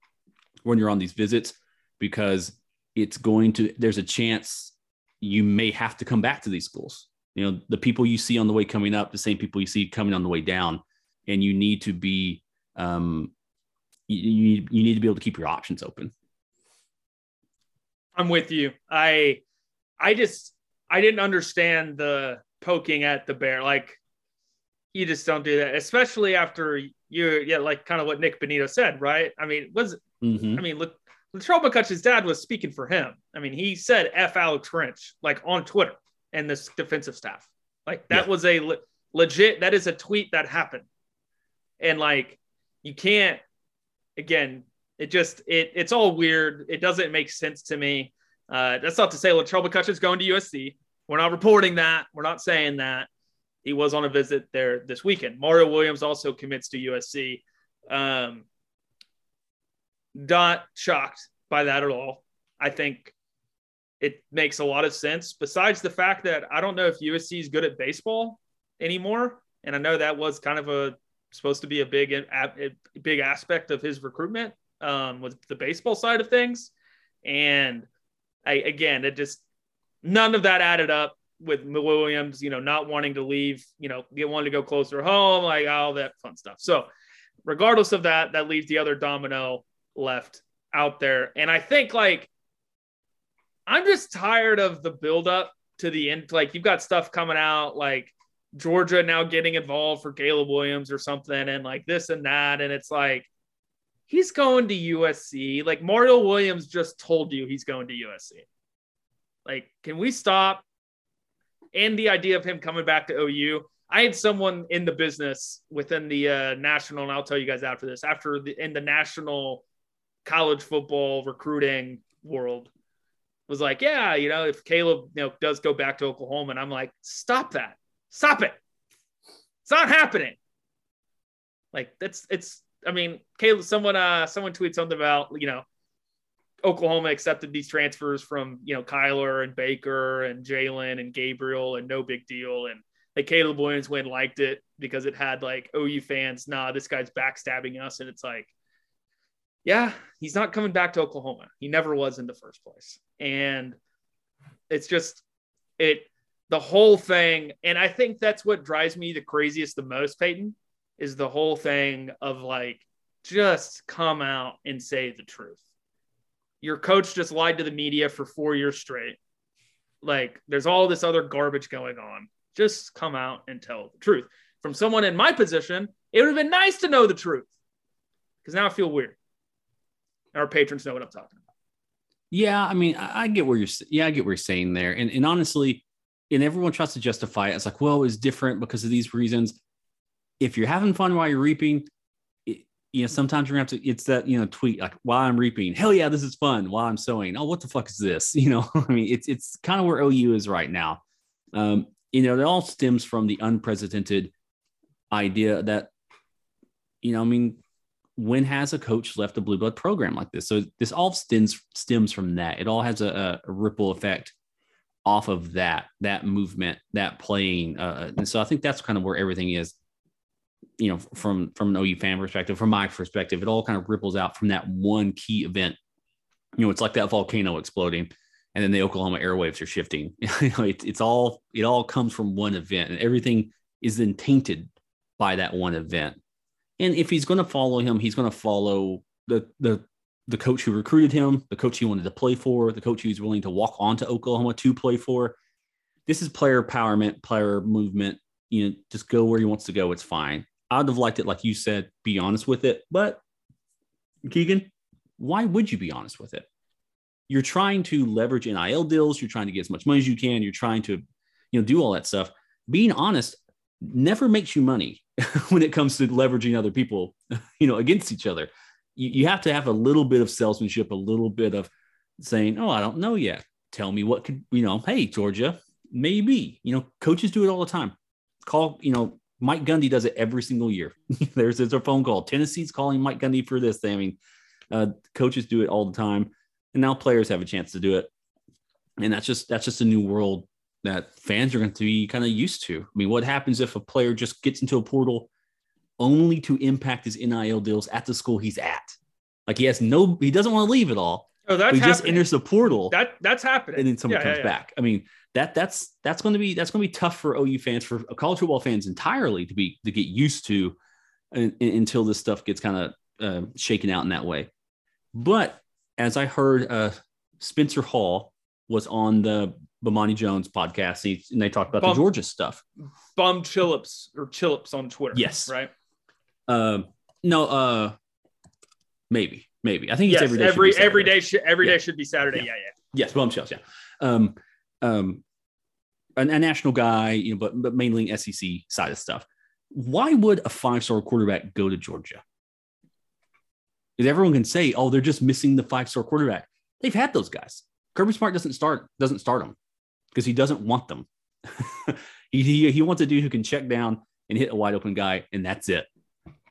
when you're on these visits, because it's going to. There's a chance you may have to come back to these schools. You know, the people you see on the way coming up, the same people you see coming on the way down, and you need to be, um, you, you, you need to be able to keep your options open.
I'm with you. I I just I didn't understand the poking at the bear. Like you just don't do that, especially after you're yeah, like kind of what Nik Bonitto said, right? I mean, was
Mhm.
I mean, look, Latrell McCutcheon's dad was speaking for him. I mean, he said "F Alex Grinch" like on Twitter and this defensive staff. Like that
Yeah.
was a le- legit. That is a tweet that happened, and like you can't. Again, it just it it's all weird. It doesn't make sense to me. Uh, that's not to say Latrell McCutcheon's going to USC. We're not reporting that. We're not saying that. He was on a visit there this weekend. Mario Williams also commits to USC. Um, not shocked by that at all. I think it makes a lot of sense. Besides the fact that I don't know if USC is good at baseball anymore, and I know that was kind of a supposed to be a big a big aspect of his recruitment um, was the baseball side of things, and I again it just none of that added up with Williams, you know, not wanting to leave, you know, get wanting to go closer home, like all that fun stuff. So, regardless of that, that leaves the other domino left out there. And I think like I'm just tired of the buildup to the end. Like you've got stuff coming out like Georgia now getting involved for Caleb Williams or something, and like this and that. And it's like he's going to USC. Like Mario Williams just told you he's going to USC. Like, can we stop? And the idea of him coming back to OU. I had someone in the business within the uh, national, and I'll tell you guys after this, after the in the national college football recruiting world was like, yeah, you know, if Caleb, you know, does go back to Oklahoma, and I'm like, stop that, stop it, it's not happening. Like that's it's. I mean, Caleb, someone, uh, someone tweeted something about you know, Oklahoma accepted these transfers from you know Kyler and Baker and Jalen and Gabriel, and no big deal, and like Caleb Williams went liked it because it had like OU fans, nah, this guy's backstabbing us, and it's like yeah, he's not coming back to Oklahoma. He never was in the first place. And it's just it the whole thing and I think that's what drives me the craziest the most, Peyton, is the whole thing of like just come out and say the truth. Your coach just lied to the media for 4 years straight. Like there's all this other garbage going on. Just come out and tell the truth. From someone in my position, it would have been nice to know the truth. Cuz now I feel weird our patrons know what I'm talking about.
Yeah, I mean, I, I get where you're. Yeah, I get what you're saying there, and and honestly, and everyone tries to justify it. It's like, well, it's different because of these reasons. If you're having fun while you're reaping, it, you know, sometimes you're gonna have to. It's that you know tweet like, while I'm reaping, hell yeah, this is fun. While I'm sowing, oh, what the fuck is this? You know, I mean, it's it's kind of where OU is right now. Um, you know, it all stems from the unprecedented idea that, you know, I mean, when has a coach left a blue blood program like this? So this all stems stems from that. It all has a, a ripple effect off of that that movement, that playing, uh, and so I think that's kind of where everything is. You know, from from an OU fan perspective, from my perspective, it all kind of ripples out from that one key event. You know, it's like that volcano exploding, and then the Oklahoma airwaves are shifting. you know, it, it's all it all comes from one event, and everything is then tainted by that one event. And if he's going to follow him, he's going to follow the the the coach who recruited him, the coach he wanted to play for, the coach who's willing to walk on to Oklahoma to play for. This is player empowerment, player movement. You know, just go where he wants to go. It's fine. I'd have liked it, like you said, be honest with it. But Keegan, why would you be honest with it? You're trying to leverage NIL deals. You're trying to get as much money as you can. You're trying to, you know, do all that stuff. Being honest never makes you money when it comes to leveraging other people, you know, against each other. You, you have to have a little bit of salesmanship, a little bit of saying, "Oh, I don't know yet. Tell me what could, you know, hey, Georgia, maybe." You know, coaches do it all the time. Call, you know, Mike Gundy does it every single year. there's, there's a phone call. Tennessee's calling Mike Gundy for this. I mean, uh, coaches do it all the time, and now players have a chance to do it. And that's just that's just a new world that fans are going to be kind of used to. I mean, what happens if a player just gets into a portal only to impact his NIL deals at the school he's at? Like he has no, he doesn't want to leave at all.
Oh, that's
he
happening.
just enters the portal.
that that's happening.
and then someone
Yeah,
comes
yeah, yeah.
back. I mean, that that's that's going to be that's going to be tough for OU fans, for college football fans entirely to be to get used to un- un- until this stuff gets kind of uh, shaken out in that way. But as I heard, uh, Spencer Hall was on the Bomani Jones podcast, he, and they talked about
Bum-
the Georgia stuff.
Bum Chillips or Chillips on Twitter.
Yes.
Right.
Um, no, uh, maybe, maybe. I think it's
Yes.
every day.
Every every day should every day should be Saturday.
Yeah.
Yeah, yeah.
Yes, bombshells. Yeah. Um, um, a, a national guy, you know, but but mainly SEC side of stuff. Why would a five star quarterback go to Georgia? Because everyone can say, "Oh, they're just missing the five star quarterback." They've had those guys. Kirby Smart doesn't start doesn't start them because he doesn't want them. he, he he wants a dude who can check down and hit a wide open guy, and that's it.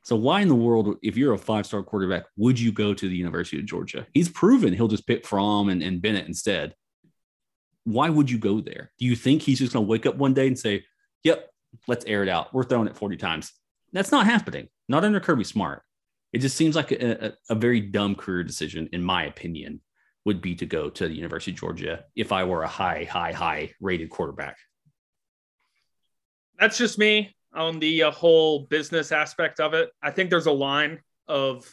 So why in the world, if you're a five star quarterback, would you go to the University of Georgia? He's proven he'll just pick Fromm and, and Bennett instead. Why would you go there? Do you think he's just going to wake up one day and say, "Yep, let's air it out. We're throwing it 40 times." That's not happening. Not under Kirby Smart. It just seems like a, a, a very dumb career decision, in my opinion, would be to go to the University of Georgia if I were a high, high, high rated quarterback.
That's just me on the uh, whole business aspect of it. I think there's a line of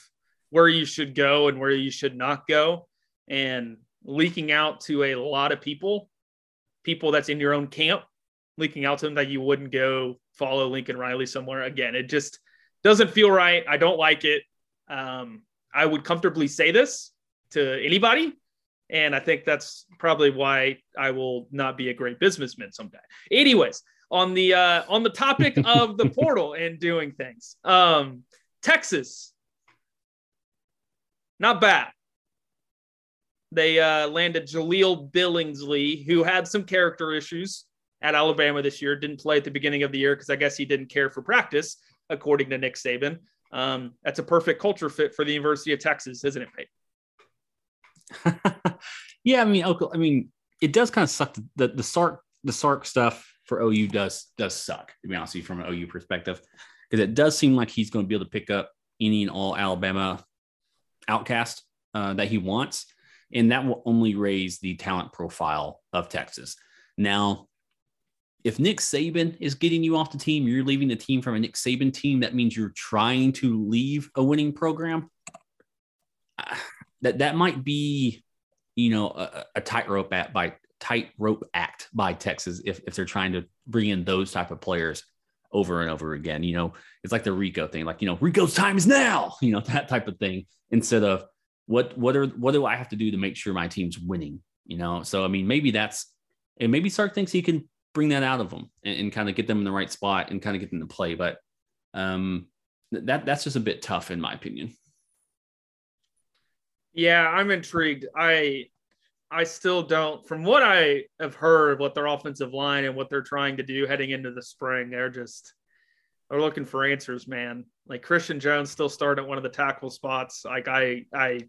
where you should go and where you should not go, and leaking out to a lot of people, people that's in your own camp, leaking out to them that you wouldn't go follow Lincoln Riley somewhere. Again, it just doesn't feel right. I don't like it. Um, I would comfortably say this to anybody. And I think that's probably why I will not be a great businessman someday. Anyways, on the uh, on the topic of the portal and doing things, um, Texas, not bad. They uh, landed Jahleel Billingsley, who had some character issues at Alabama this year. Didn't play at the beginning of the year because I guess he didn't care for practice, according to Nick Saban. Um, that's a perfect culture fit for the University of Texas, isn't it, Peyton?
yeah, I mean, I mean, it does kind of suck. The the Sark the Sark stuff for OU does does suck. To be honest with you, from an OU perspective, because it does seem like he's going to be able to pick up any and all Alabama outcast uh, that he wants, and that will only raise the talent profile of Texas. Now, if Nick Saban is getting you off the team, you're leaving the team from a Nick Saban team. That means you're trying to leave a winning program. That that might be, you know, a, a tightrope act by tightrope act by Texas if if they're trying to bring in those type of players over and over again. You know, it's like the Rico thing, like you know, Rico's time is now. You know, that type of thing instead of what what are what do I have to do to make sure my team's winning? You know, so I mean, maybe that's and maybe Sark thinks he can bring that out of them and, and kind of get them in the right spot and kind of get them to play. But um, that that's just a bit tough in my opinion.
Yeah, I'm intrigued. I I still don't from what I have heard what their offensive line and what they're trying to do heading into the spring, they're just they're looking for answers, man. Like Christian Jones still starting at one of the tackle spots. Like I I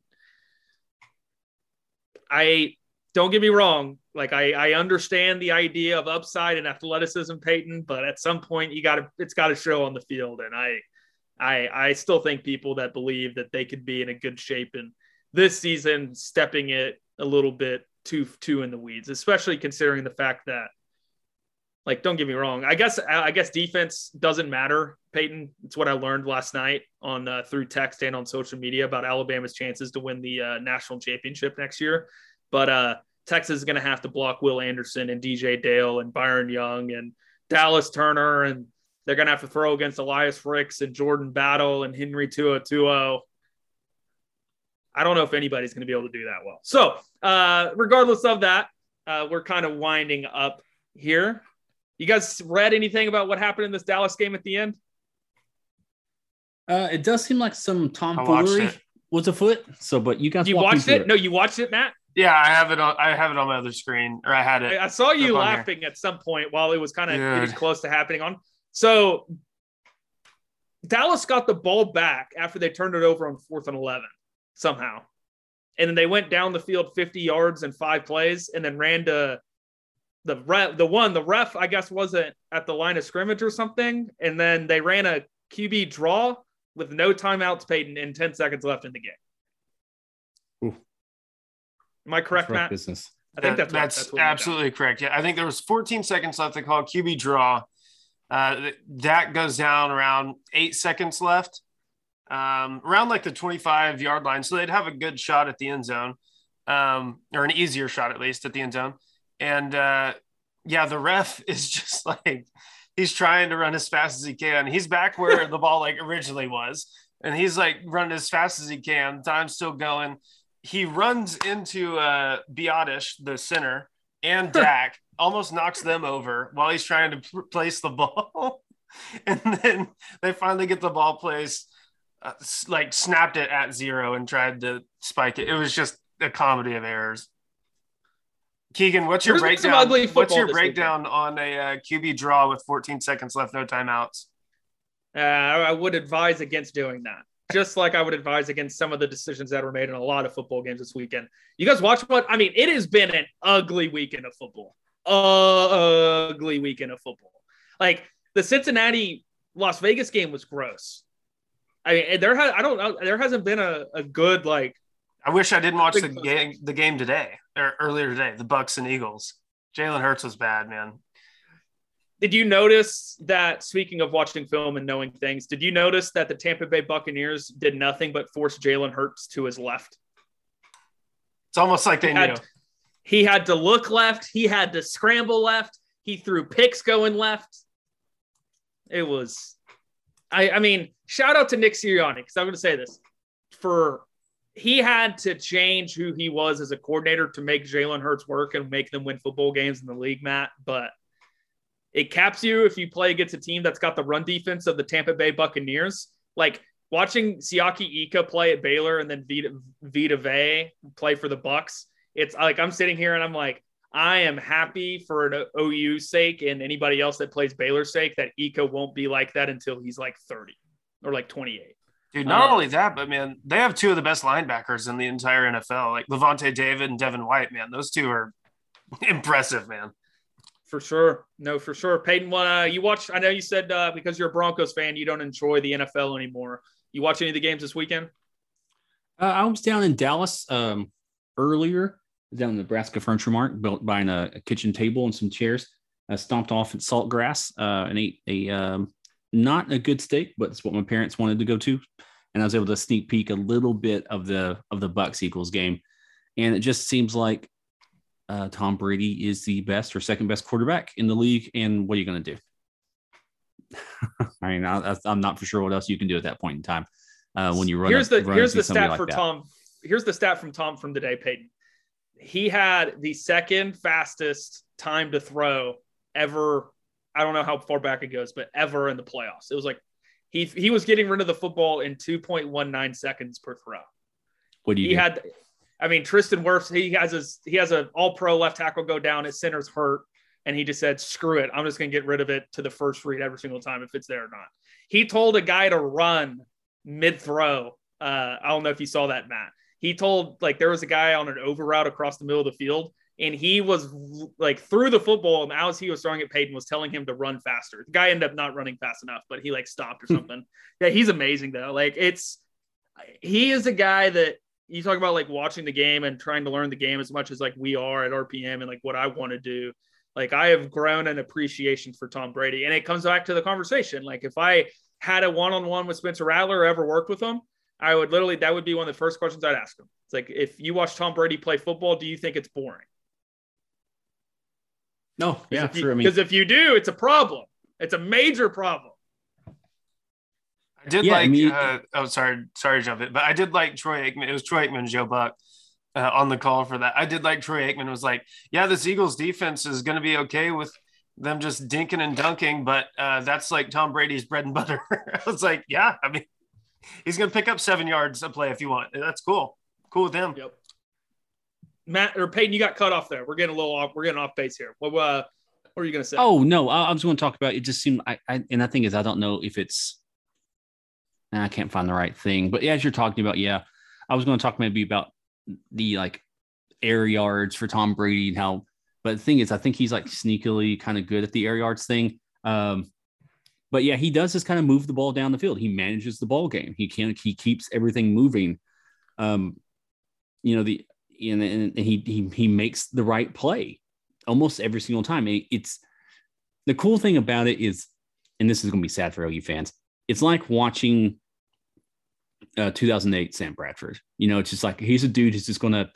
I don't get me wrong. Like I, I understand the idea of upside and athleticism, Peyton, but at some point you gotta it's gotta show on the field. And I I I still think people that believe that they could be in a good shape and this season stepping it a little bit too too in the weeds, especially considering the fact that Like, don't get me wrong. I guess I guess defense doesn't matter, Peyton. It's what I learned last night on uh, through text and on social media about Alabama's chances to win the uh, national championship next year. But uh, Texas is going to have to block Will Anderson and DJ Dale and Byron Young and Dallas Turner, and they're going to have to throw against Elias Ricks and Jordan Battle and Henry To'oTo'o. I don't know if anybody's going to be able to do that well. So, uh, regardless of that, uh, we're kind of winding up here. You guys read anything about what happened in this Dallas game at the end?
Uh, it does seem like some
I watched
tomfoolery was afoot. So, but you guys
You watched
through
it? No, you watched it, Matt.
Yeah, I have it on. I have it on my other screen, or I had it.
I, I saw you
up on here.
laughing at some point while it was kind of getting
Dude.
close to happening on. So Dallas got the ball back after they turned it over on fourth and 11 somehow. And then they went down the field 50 yards in five plays and then ran to the ref, the one, the ref, I guess, wasn't at the line of scrimmage or something. And then they ran a QB draw with no timeouts, Peyton, and 10 seconds left in the game.
Oof.
Am I correct, Matt?
business.
I think
That-
that's,
that's,
that's what went
absolutely correct. Yeah, I think there was 14 seconds left. They call QB draw. Uh, that goes down around eight seconds left, um, around like the 25 yard line. So they'd have a good shot at the end zone, um, or an easier shot at least at the end zone. And uh, yeah, the ref is just like he's trying to run as fast as he can. He's back where the ball like originally was, and he's like running as fast as he can. Time's still going. He runs into uh, Biadasz, the center, and Dak, almost knocks them over while he's trying to pl- place the ball. and then they finally get the ball placed, uh, like snapped it at zero and tried to spike it. It was just a comedy of errors. Keegan, what's your
There's
breakdown? What's your breakdown on a uh, QB draw with 14 seconds left, no timeouts?
Uh, I would advise against doing that. Just like I would advise against some of the decisions that were made in a lot of football games this weekend. You guys watch what? I mean, it has been an ugly weekend of football. ugly weekend of football. Like the Cincinnati Las Vegas game was gross. I mean, there has I don't know there hasn't been a, a good like
I wish I didn't watch the game the game today or earlier today. The Bucks and Eagles. Jalen Hurts was bad, man.
Did you notice that? Speaking of watching film and knowing things, did you notice that the Tampa Bay Buccaneers did nothing but force Jalen Hurts to his left?
It's almost like they
He
knew.
had, he had to look left. He had to scramble left. He threw picks going left. It was, I, I mean, shout out to Nick Sirianni because I'm going to say this for he had to change who he was as a coordinator to make Jalen Hurts work and make them win football games in the league, Matt. But it caps you if you play against a team that's got the run defense of the Tampa Bay Buccaneers. Like watching Siaki Ika play at Baylor and then Vita, Vita Vea play for the Bucks. It's like I'm sitting here and I'm like, I am happy for an OU sake and anybody else that plays Baylor's sake that Ika won't be like that until he's like 30 or like 28.
Dude, not
Uh,
only that, but man, they have two of the best linebackers in the entire NFL, like Lavonte David and Devin White. Man, those two are impressive, man.
For sure. No, for sure. Peyton, uh, you watched, I know you said uh, because you're a Broncos fan, you don't enjoy the NFL anymore. You watch any of the games this weekend?
Uh, I was down in Dallas um, earlier, down in Nebraska Furniture Mart, built buying a, a kitchen table and some chairs. I stomped off at Saltgrass uh, and ate a um, not a good steak, but it's what my parents wanted to go to, and I was able to sneak peek a little bit of the of the Bucks Eagles game, and it just seems like uh, Tom Brady is the best or second best quarterback in the league. And what are you going to do? I mean, I, I'm not for sure what else you can do at that point in time uh, when you run.
here's
up-
the
run
here's the stat
like
for
that.
Tom. Here's the stat from Tom from today, Peyton. He had the second fastest time to throw ever. I don't know how far back it goes, but ever in the playoffs. It was like he he was getting rid of the football in 2.19 seconds per throw.
What do you
He
do?
had I mean Tristan Wirfs, he has his he has an all pro left tackle go down, his center's hurt, and he just said, screw it. I'm just gonna get rid of it to the first read every single time if it's there or not. He told a guy to run mid throw. Uh, I don't know if you saw that, Matt. He told like there was a guy on an over route across the middle of the field, and he was like through the football, and as he was throwing it, Peyton was telling him to run faster. The guy ended up not running fast enough, but he like stopped or something. yeah, he's amazing though. Like it's he is a guy that you talk about like watching the game and trying to learn the game as much as like we are at RPM and like what I want to do. Like I have grown an appreciation for Tom Brady, and it comes back to the conversation. Like if I had a one-on-one with Spencer Rattler or ever worked with him, I would literally that would be one of the first questions I'd ask him. It's like if you watch Tom Brady play football, do you think it's boring?
No, yeah,
Because if.
I
you-
mean,
'cause if you do, it's a problem. It's a major problem.
I did
Yeah, I
like.
mean-
uh, oh, sorry, sorry to jump it, but I did like Troy Aikman. It was Troy Aikman, Joe Buck, uh, on the call for that. I did like Troy Aikman was like, "Yeah, this Eagles defense is going to be okay with them just dinking and dunking, but uh, that's like Tom Brady's bread and butter." I was like, "Yeah, I mean, he's going to pick up seven yards a play if you want. That's cool. Cool with him."
Yep. Matt or Peyton, you got cut off there. We're getting a little off. We're getting off base here. What uh, what are you gonna say?
Oh no, I, I was going to talk about. It just seemed, I, I and the thing is, I don't know if it's. I can't find the right thing, but as you're talking about, yeah, I was going to talk maybe about the like air yards for Tom Brady and how. But the thing is, I think he's like sneakily kind of good at the air yards thing. Um, but yeah, he does just kind of move the ball down the field. He manages the ball game. He can he keeps everything moving. Um, you know the and, and he he he makes the right play almost every single time. It- it's the cool thing about it is, and this is going to be sad for OU fans. It's like watching uh, 2008 Sam Bradford. You know, it's just like he's a dude who's just going to.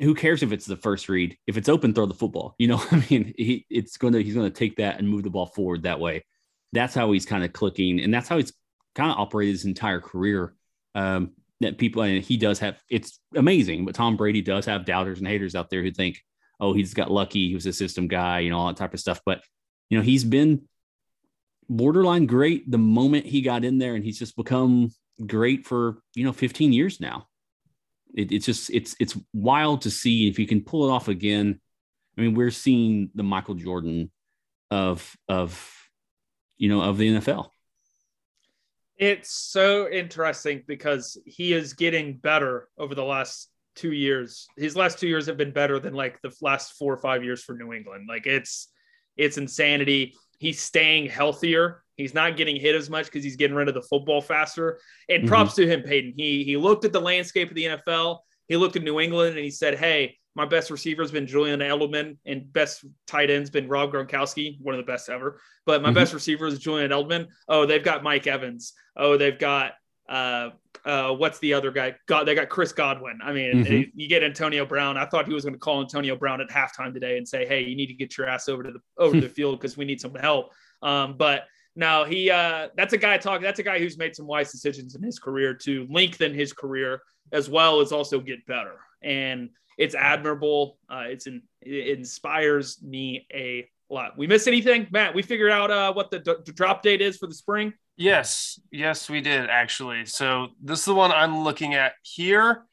Who cares if it's the first read? If it's open, throw the football. You know, I mean, he it's going to he's going to take that and move the ball forward that way. That's how he's kind of clicking, and that's how he's kind of operated his entire career. Um, that people and he does have it's amazing, but Tom Brady does have doubters and haters out there who think, oh, he's got lucky, he was a system guy, you know, all that type of stuff. But you know, he's been borderline great the moment he got in there, and he's just become great for you know 15 years now. It, it's just it's it's wild to see if you can pull it off again. I mean, we're seeing the Michael Jordan of of you know of the NFL.
It's so interesting because he is getting better over the last two years. His last two years have been better than like the last four or five years for New England. Like it's it's insanity. He's staying healthier. He's not getting hit as much because he's getting rid of the football faster. And
Mhm.
props to him, Peyton. He he looked at the landscape of the NFL. He looked at New England and he said, "Hey, my best receiver has been Julian Edelman, and best tight end's been Rob Gronkowski, one of the best ever. But my
Mhm.
best receiver is Julian Edelman. Oh, they've got Mike Evans. Oh, they've got uh, uh, what's the other guy? God, they got Chris Godwin. I mean,
Mhm.
you get Antonio Brown. I thought he was going to call Antonio Brown at halftime today and say, "Hey, you need to get your ass over to the over to the field because we need some help." Um, but now he uh, that's a guy talking. That's a guy who's made some wise decisions in his career to lengthen his career as well as also get better. And it's admirable. Uh, it's in, it inspires me a lot. We miss anything, Matt? We figured out uh, what the, d- drop date is for the spring.
Yes, yes, we did actually. So this is the one I'm looking at here.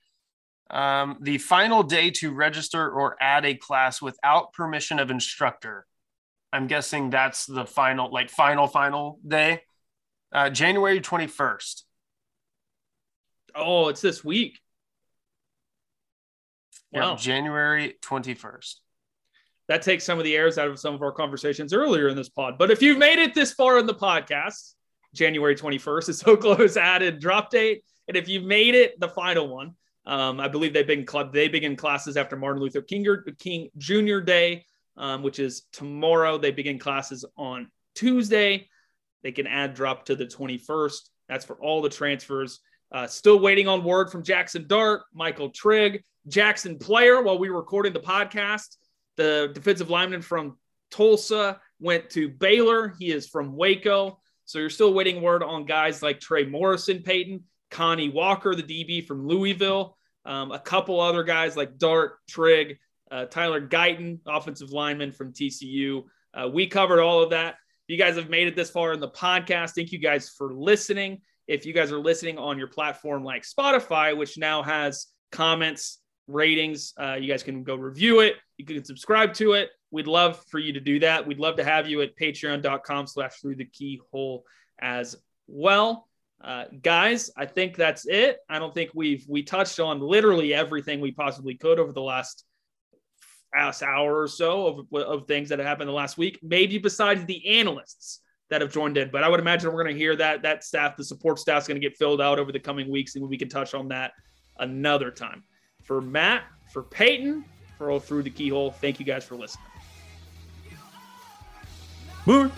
Um, the final day to register or add a class without permission of instructor. I'm guessing that's the final, like final, final day. Uh, January 21st.
Oh, it's this week.
Yeah,
Wow.
January 21st.
that takes some of the airs out of some of our conversations earlier in this pod. But if you've made it this far in the podcast, January 21st is so close added drop date. And if you've made it the final one, um, I believe they begin club they begin classes after Martin Luther King, King Jr. Day, um, which is tomorrow. They begin classes on Tuesday. They can add drop to the 21st. That's for all the transfers. Uh, still waiting on word from Jackson Dart, Michael Trigg, Jaxon Player while we were recording the podcast. The defensive lineman from Tulsa went to Baylor. He is from Waco. So you're still waiting word on guys like Trey Morrison, Peyton, Kani Walker, the DB from Louisville, um, a couple other guys like Dart, Trigg, uh, Tyler Guyton, offensive lineman from TCU. Uh, we covered all of that. You guys have made it this far in the podcast, thank you guys for listening. If you guys are listening on your platform like Spotify, which now has comments, ratings, uh, you guys can go review it. You can subscribe to it. We'd love for you to do that. We'd love to have you at patreon.com slash through the keyhole as well. Uh, guys, I think that's it. I don't think we've we touched on literally everything we possibly could over the last hour or so of, of things that have happened the last week. Maybe besides the analysts that have joined in, but I would imagine we're going to hear that that staff, the support staff, is going to get filled out over the coming weeks, and we can touch on that another time. For Matt, for Peyton, for all through the keyhole. Thank you guys for listening.
Boomer.